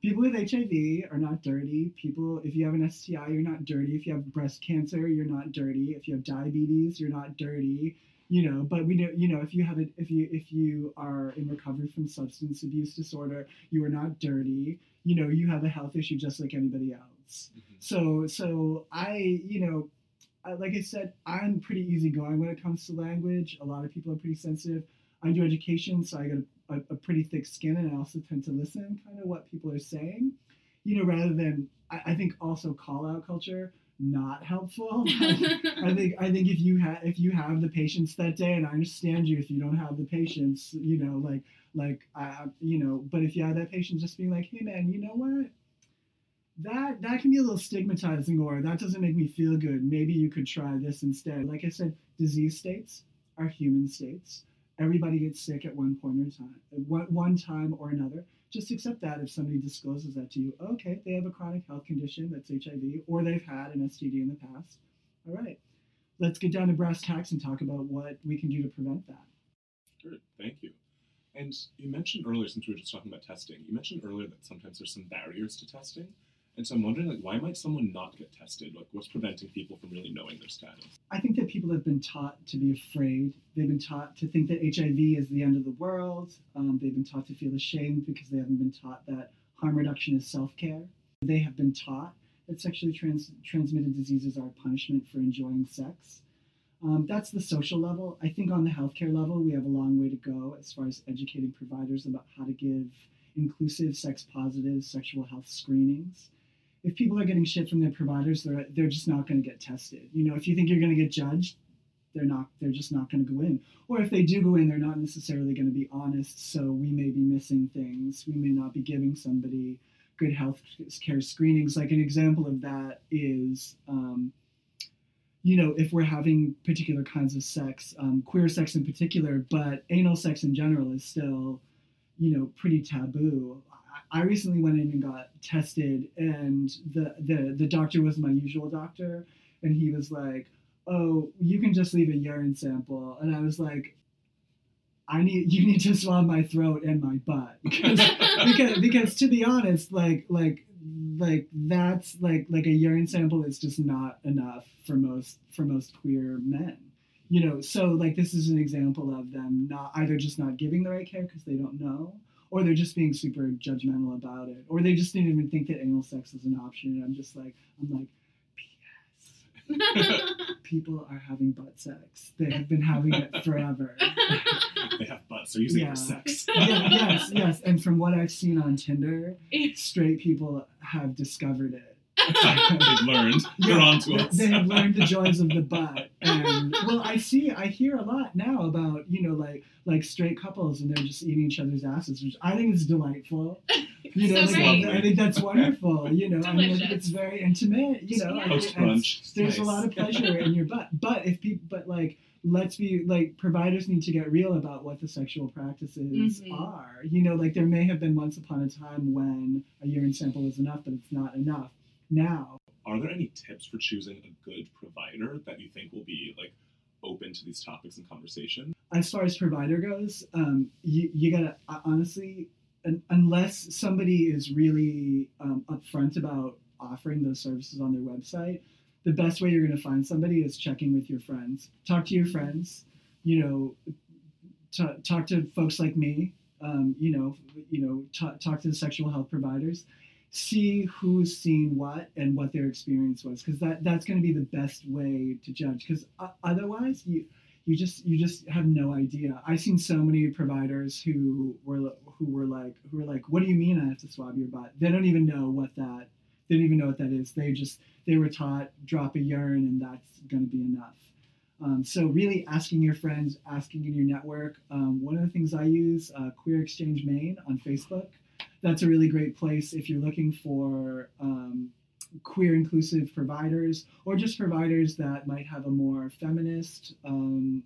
People with HIV are not dirty. People, if you have an STI, you're not dirty. If you have breast cancer, you're not dirty. If you have diabetes, you're not dirty. You know, but we know, you know, if you have it, if you if you are in recovery from substance abuse disorder, you are not dirty. You know, you have a health issue just like anybody else. Mm-hmm. So, so I, you know, I, like I said, I'm pretty easygoing when it comes to language. A lot of people are pretty sensitive. I do education, so I got a a, a, pretty thick skin and I also tend to listen kind of what people are saying, you know, rather than I, I think also call out culture not helpful. I think I think if you have if you have the patience that day, and I understand you if you don't have the patience, you know, like like I you know, but if you have that patience, just being like, hey man, you know what? That that can be a little stigmatizing, or that doesn't make me feel good. Maybe you could try this instead. Like I said, disease states are human states everybody gets sick at one point or time, one, one time or another. Just accept that if somebody discloses that to you. Okay, they have a chronic health condition that's HIV, or they've had an STD in the past. All right, let's get down to brass tacks and talk about what we can do to prevent that. Good, thank you. And you mentioned earlier, since we were just talking about testing, you mentioned earlier that sometimes there's some barriers to testing. And so I'm wondering, like, why might someone not get tested? Like, what's preventing people from really knowing their status? I think that people have been taught to be afraid. They've been taught to think that HIV is the end of the world. Um, they've been taught to feel ashamed because they haven't been taught that harm reduction is self care. They have been taught that sexually trans- transmitted diseases are a punishment for enjoying sex. Um, that's the social level. I think on the healthcare level, we have a long way to go as far as educating providers about how to give inclusive, sex positive sexual health screenings if people are getting shit from their providers, they're they're just not going to get tested. You know, if you think you're going to get judged, they're not. They're just not going to go in. Or if they do go in, they're not necessarily going to be honest. So we may be missing things. We may not be giving somebody good health care screenings. Like an example of that is. Um, you know, if we're having particular kinds of sex, um, queer sex in particular, but anal sex in general is still, you know, pretty taboo. I recently went in and got tested, and the, the, the doctor was my usual doctor, and he was like, "Oh, you can just leave a urine sample," and I was like, "I need you need to swab my throat and my butt because because, because to be honest, like like like that's like like a urine sample is just not enough for most for most queer men." you know so like this is an example of them not either just not giving the right care because they don't know or they're just being super judgmental about it, or they just didn't even think that anal sex is an option. And I'm just like, I'm like, P.S. People are having butt sex. They have been having it forever. they have butts. They're using yeah. it for sex. yeah, yes, yes. And from what I've seen on Tinder, straight people have discovered it. They've learned. They're on to us. They have learned the joys of the butt. And well, I see, I hear a lot now about you know like like straight couples and they're just eating each other's asses, which I think is delightful. You know, so like, I think that's wonderful. You know, I mean, it's very intimate. You know, yeah. post brunch. There's nice. a lot of pleasure in your butt, but if people, but like let's be like providers need to get real about what the sexual practices mm-hmm. are. You know, like there may have been once upon a time when a urine sample was enough, but it's not enough now. Are there any tips for choosing a good provider that you think will be like open to these topics and conversation? As far as provider goes, um, you, you gotta uh, honestly, unless somebody is really um, upfront about offering those services on their website, the best way you're going to find somebody is checking with your friends. Talk to your friends. You know, t- talk to folks like me. Um, you know, you know, t- talk to the sexual health providers see who's seen what and what their experience was because that that's going to be the best way to judge because uh, otherwise you you just you just have no idea i've seen so many providers who were who were like who were like what do you mean i have to swab your butt they don't even know what that They don't even know what that is. They just they were taught drop a urine and that's going to be enough. Um, so really asking your friends, asking in your network. Um, one of the things I use, uh, Queer Exchange Maine on Facebook. That's a really great place if you're looking for um, queer inclusive providers or just providers that might have a more feminist um,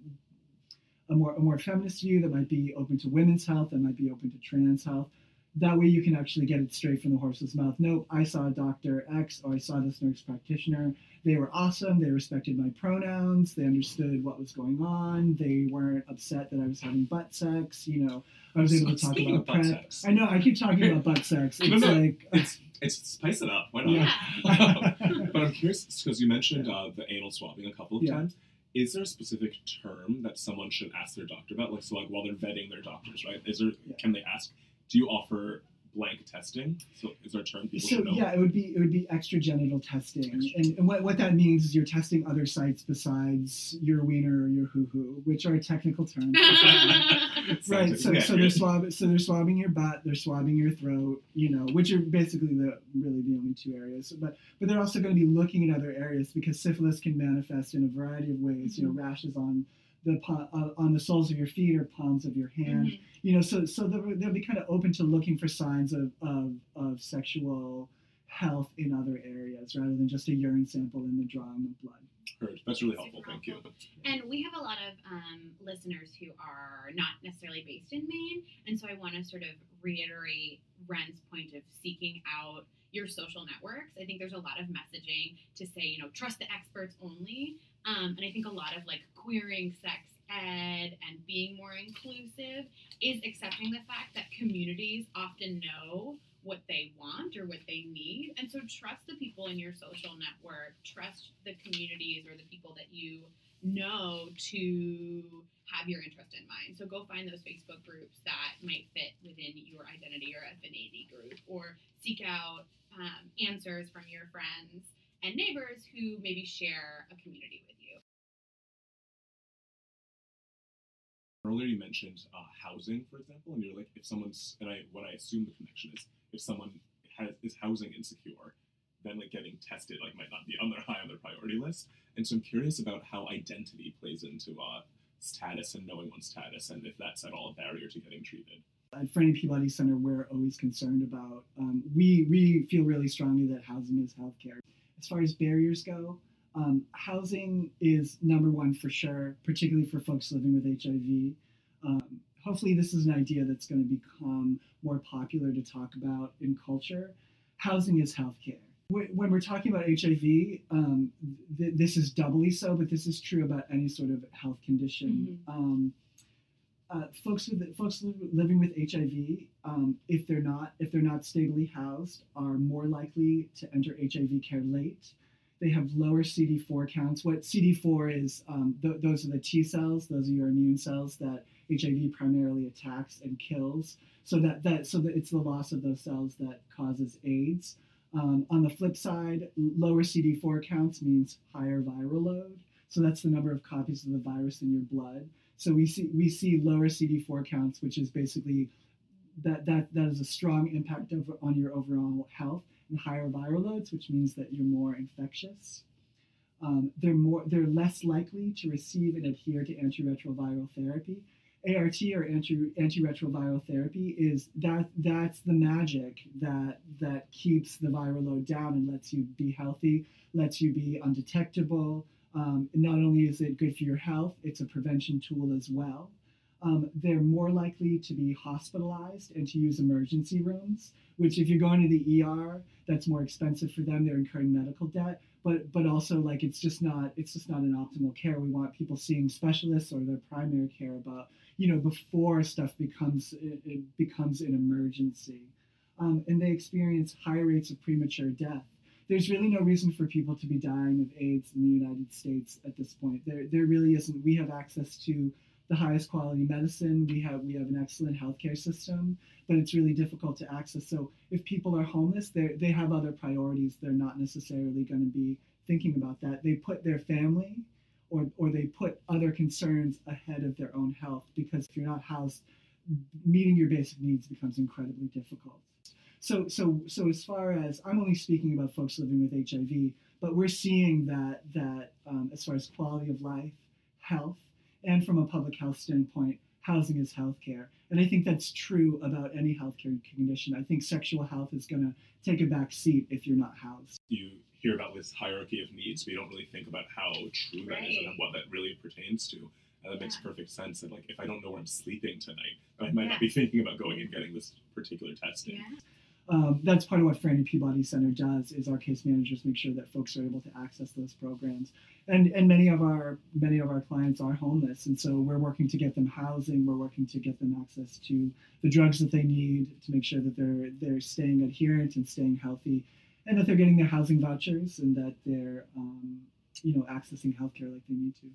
a more a more feminist view that might be open to women's health that might be open to trans health that way you can actually get it straight from the horse's mouth nope i saw dr x or i saw this nurse practitioner they were awesome they respected my pronouns they understood what was going on they weren't upset that i was having butt sex you know i was able to talk Speaking about butt prep. sex. i know i keep talking about butt sex it's no, like It's it's spice it up. Why not? Yeah. but I'm curious because you mentioned uh, the anal swabbing a couple of Yeah. times. Is there a specific term that someone should ask their doctor about? Like so, like while they're vetting their doctors, right? Is there Yeah. can they ask? Do you offer blank testing? So is there a term people So should know? yeah, it would be it would be extragenital testing, and, and what, what that means is you're testing other sites besides your wiener or your hoo hoo, which are technical terms. right. So Scientifically so they're accurate. swabbing so they're swabbing your butt, they're swabbing your throat, you know, which are basically the really the only two areas. But but they're also going to be looking at other areas because syphilis can manifest in a variety of ways. You know, mm-hmm. rashes on the uh, on the soles of your feet or palms of your hand Mhm. you know so so they'll, they'll be kind of open to looking for signs of, of of sexual health in other areas rather than just a urine sample and the drawing of blood Heard. That's really Super helpful. Thank you. And we have a lot of um, listeners who are not necessarily based in Maine, and so I want to sort of reiterate Ren's point of seeking out your social networks. I think there's a lot of messaging to say, you know, trust the experts only, um, and I think a lot of like queering sex ed and being more inclusive is accepting the fact that communities often know what they want or what they need. And so trust the people in your social network, trust the communities or the people that you know to have your interest in mind. So go find those Facebook groups that might fit within your identity or affinity group or seek out um, answers from your friends and neighbors who maybe share a community with you. Earlier you mentioned uh, housing, for example, and you're like, if someone's, and I, what I assume the connection is, if someone has is housing insecure, then like getting tested like might not be on their high on their priority list. And so I'm curious about how identity plays into uh, status and knowing one's status, and if that's at all a barrier to getting treated. at Frannie Peabody Center, we're always concerned about. Um, we we feel really strongly that housing is healthcare. As far as barriers go, um, housing is number one for sure, particularly for folks living with HIV. Um, hopefully, this is an idea that's going to become more popular to talk about in culture. Housing is healthcare. When we're talking about HIV, um, th- this is doubly so, but this is true about any sort of health condition. Um, uh, folks with folks living with HIV, um, if they're not if they're not stably housed, are more likely to enter HIV care late. They have lower CD4 counts. What CD4 is, um, th- those are the T cells. Those are your immune cells that HIV primarily attacks and kills. So that that so that it's the loss of those cells that causes AIDS. Um, on the flip side, lower CD4 counts means higher viral load. So that's the number of copies of the virus in your blood. So we see we see lower CD4 counts, which is basically that that that is a strong impact over, on your overall health, and higher viral loads, which means that you're more infectious. Um, they're more they're less likely to receive and adhere to antiretroviral therapy. ART or anti antiretroviral therapy is that that's the magic that that keeps the viral load down and lets you be healthy, lets you be undetectable. Um, not only is it good for your health, it's a prevention tool as well. Um, they're more likely to be hospitalized and to use emergency rooms, which if you're going to the ER, that's more expensive for them. They're incurring medical debt, but but also like it's just not it's just not an optimal care. We want people seeing specialists or their primary care about you know before stuff becomes it, it becomes an emergency, um, and they experience high rates of premature death there's really no reason for people to be dying of AIDS in the United States at this point. There, there really isn't. We have access to the highest quality medicine. We have we have an excellent healthcare system, but it's really difficult to access. So if people are homeless, they they have other priorities. They're not necessarily going to be thinking about that. They put their family or or they put other concerns ahead of their own health because if you're not housed, meeting your basic needs becomes incredibly difficult. So so so as far as I'm only speaking about folks living with HIV, but we're seeing that that um, as far as quality of life, health, and from a public health standpoint, housing is healthcare. And I think that's true about any healthcare condition. I think sexual health is going to take a back seat if you're not housed. You hear about this hierarchy of needs, but you don't really think about how true that is and what that really pertains to. And that makes Yeah. perfect sense. And like, if I don't know where I'm sleeping tonight, I might Yeah. not be thinking about going and getting this particular testing. Yeah. Um, that's part of what Frannie Peabody Center does is our case managers make sure that folks are able to access those programs. And and many of our many of our clients are homeless, and so we're working to get them housing. We're working to get them access to the drugs that they need to make sure that they're they're staying adherent and staying healthy, and that they're getting their housing vouchers and that they're um, you know accessing healthcare like they need to.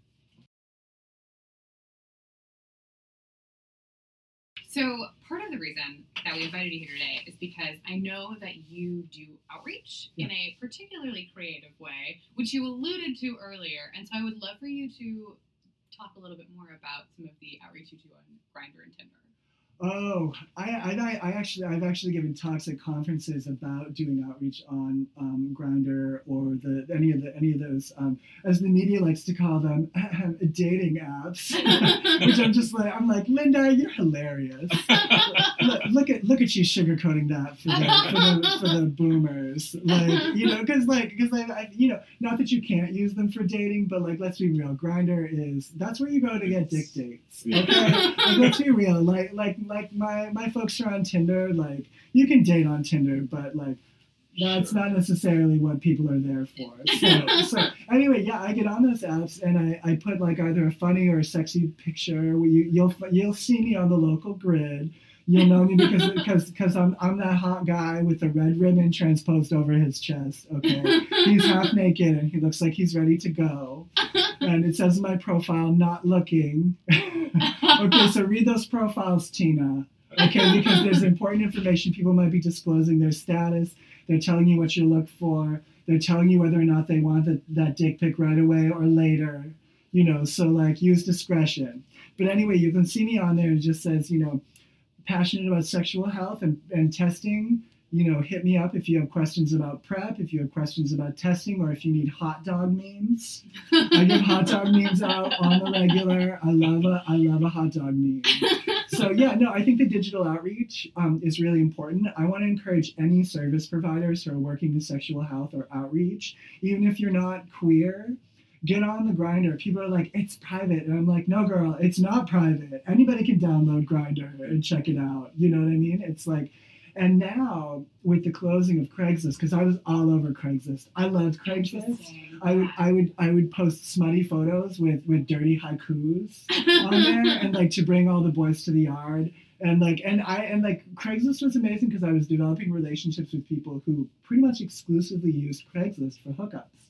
So part of the reason that we invited you here today is because I know that you do outreach in a particularly creative way, which you alluded to earlier. And so I would love for you to talk a little bit more about some of the outreach you do on Grindr and Tinder. Oh, I, I, I actually, I've actually given talks at conferences about doing outreach on um, Grindr or the any of the any of those, um, as the media likes to call them, dating apps. Which I'm just like, I'm like, Linda, you're hilarious. look, look at look at you sugarcoating that for the for the, for the boomers, like you know, because like because I, I you know, not that you can't use them for dating, but like let's be real, Grindr is that's where you go to get dick dates. Okay, like, let's be real, like like like my my folks are on Tinder, like you can date on Tinder, but like. That's Sure. not necessarily what people are there for. So, so anyway, yeah, I get on those apps and I, I put like either a funny or a sexy picture. You, you'll you'll see me on the local grid. You'll know me because because because I'm I'm that hot guy with the red ribbon transposed over his chest. Okay, he's half naked and he looks like he's ready to go. And it says in my profile, not looking. okay, so read those profiles, Tina. Okay, because there's important information. People might be disclosing their status. They're telling you what you look for. They're telling you whether or not they want the, that dick pic right away or later. You know, so like use discretion. But anyway, you can see me on there. It just says, you know, passionate about sexual health and, and testing. You know, hit me up if you have questions about prep, if you have questions about testing, or if you need hot dog memes. I give hot dog memes out on the regular. I love a I love a hot dog meme. So yeah, no, I think the digital outreach um, is really important. I want to encourage any service providers who are working in sexual health or outreach, even if you're not queer, get on the Grindr. People are like, it's private. And I'm like, no, girl, it's not private. Anybody can download Grindr and check it out. You know what I mean? It's like, and now with the closing of Craigslist, because I was all over Craigslist. I loved Craigslist. I would, I would, I would post smutty photos with with dirty haikus on there, and like to bring all the boys to the yard, and like, and I, and like Craigslist was amazing because I was developing relationships with people who pretty much exclusively used Craigslist for hookups.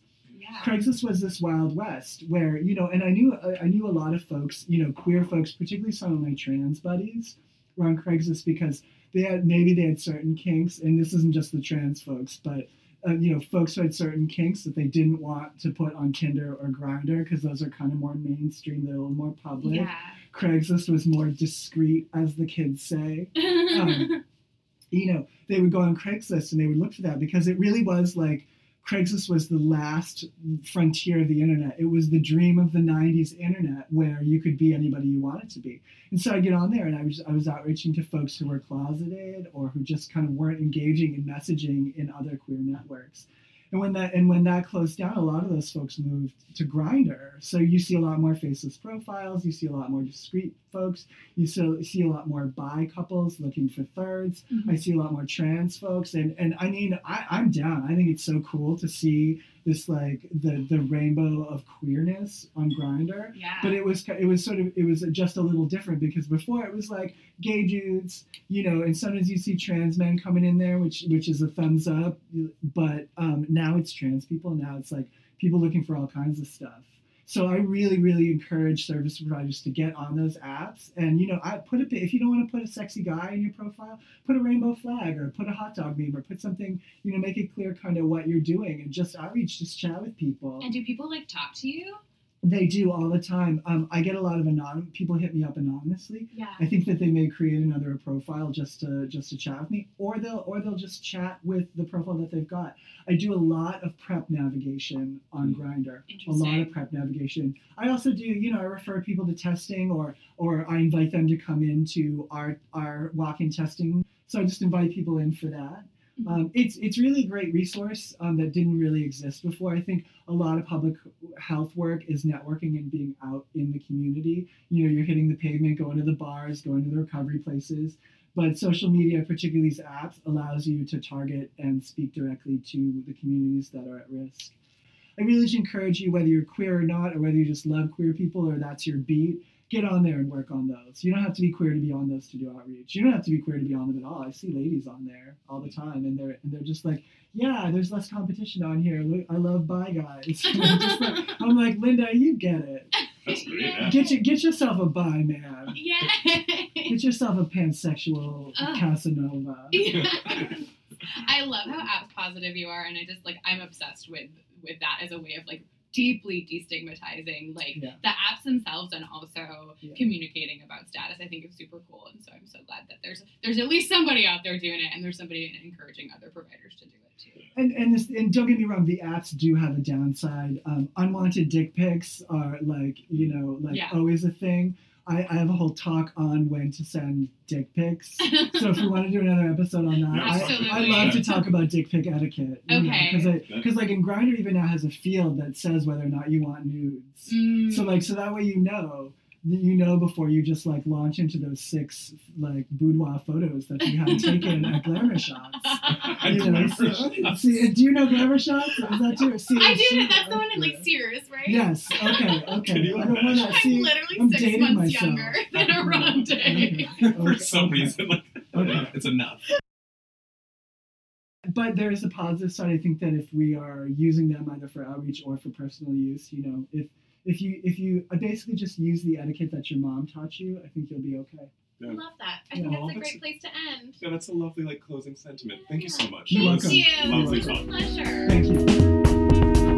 Yeah. Craigslist was this wild west where you know, and I knew I knew a lot of folks, you know, queer folks, particularly some of my trans buddies, were on Craigslist because they had maybe they had certain kinks, and this isn't just the trans folks, but uh, you know, folks who had certain kinks that they didn't want to put on Tinder or Grindr because those are kind of more mainstream, they're a little more public. Yeah. Craigslist was more discreet, as the kids say Um, you know, they would go on Craigslist and they would look for that because it really was like Craigslist was the last frontier of the internet. It was the dream of the 90s internet where you could be anybody you wanted to be. And so I get on there and I was I was outreaching to folks who were closeted or who just kind of weren't engaging in messaging in other queer networks. And when that and when that closed down, a lot of those folks moved to Grindr. So you see a lot more faceless profiles. You see a lot more discreet folks. You so, see a lot more bi couples looking for thirds. I see a lot more trans folks, and and I mean, I, I'm down. I think it's so cool to see this like the the rainbow of queerness on Grindr. yeah. But it was it was sort of it was just a little different because before it was like gay dudes, you know, and sometimes you see trans men coming in there, which which is a thumbs up. But um, now it's trans people. Now it's like people looking for all kinds of stuff. So I really, really encourage service providers to get on those apps. And you know, I put a if you don't want to put a sexy guy in your profile, put a rainbow flag or put a hot dog meme or put something. You know, make it clear kind of what you're doing and just outreach, just chat with people. and do people like talk to you? They do all the time. Um, I get a lot of anonymous people hit me up anonymously. Yeah. I think that they may create another profile just to just to chat with me, or they'll or they'll just chat with the profile that they've got. I do a lot of prep navigation on Grindr. A lot of prep navigation. I also do, you know, I refer people to testing, or or I invite them to come into our our walk-in testing. So I just invite people in for that. Um, it's it's really a great resource um, that didn't really exist before. I think a lot of public health work is networking and being out in the community. You know, you're hitting the pavement, going to the bars, going to the recovery places. But social media, particularly these apps, allows you to target and speak directly to the communities that are at risk. I really encourage you, whether you're queer or not, or whether you just love queer people or that's your beat, get on there and work on those. You don't have to be queer to be on those to do outreach. You don't have to be queer to be on them at all. I see ladies on there all the time, and they're and they're just like, yeah, there's less competition on here. Look, I love bi guys. I'm, just like, I'm like, Linda, you get it. That's great. Yeah. Yeah. Get you, get yourself a bi man. Yeah. Get yourself a pansexual Ugh. Casanova. Yeah. I love how app positive you are, and I just like I'm obsessed with with that as a way of like deeply destigmatizing like Yeah. the apps themselves and also Yeah. communicating about status. I think is super cool, and so I'm so glad that there's there's at least somebody out there doing it, and there's somebody encouraging other providers to do it too. And and this, and don't get me wrong, the apps do have a downside. Um, unwanted dick pics are like you know like Yeah. always a thing. I, I have a whole talk on when to send dick pics. So if we want to do another episode on that, I, Absolutely. I love to talk about dick pic etiquette. Okay. Because because like in Grindr even now has a field that says whether or not you want nudes. Mm. So like so that way you know you know before you just like launch into those six like boudoir photos that you have taken at glamour shots. You know, see, see, do you know glamour shots? Is that too? See, I do. see- That's the one in like Sears, right? Yes. Okay. Okay. Can you I don't want to imagine? I'm literally I'm six dating months myself. younger than Aronde. Okay, For some okay. reason, like Okay. it's enough. But there is a positive side. I think that if we are using them either for outreach or for personal use, you know, if if you if you uh, basically just use the etiquette that your mom taught you, I think you'll be okay. I love that. I Yeah. think Aw, that's a that's- great place to end. Yeah, that's a lovely like closing sentiment. Thank you so much. You're It was welcome. You. Lovely It a talk. pleasure. Thank you.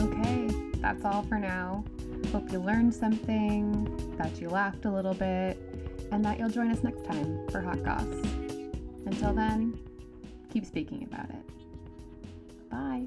Okay, that's all for now. Hope you learned something, that you laughed a little bit, and that you'll join us next time for Hot Goss. Until then, keep speaking about it. Bye.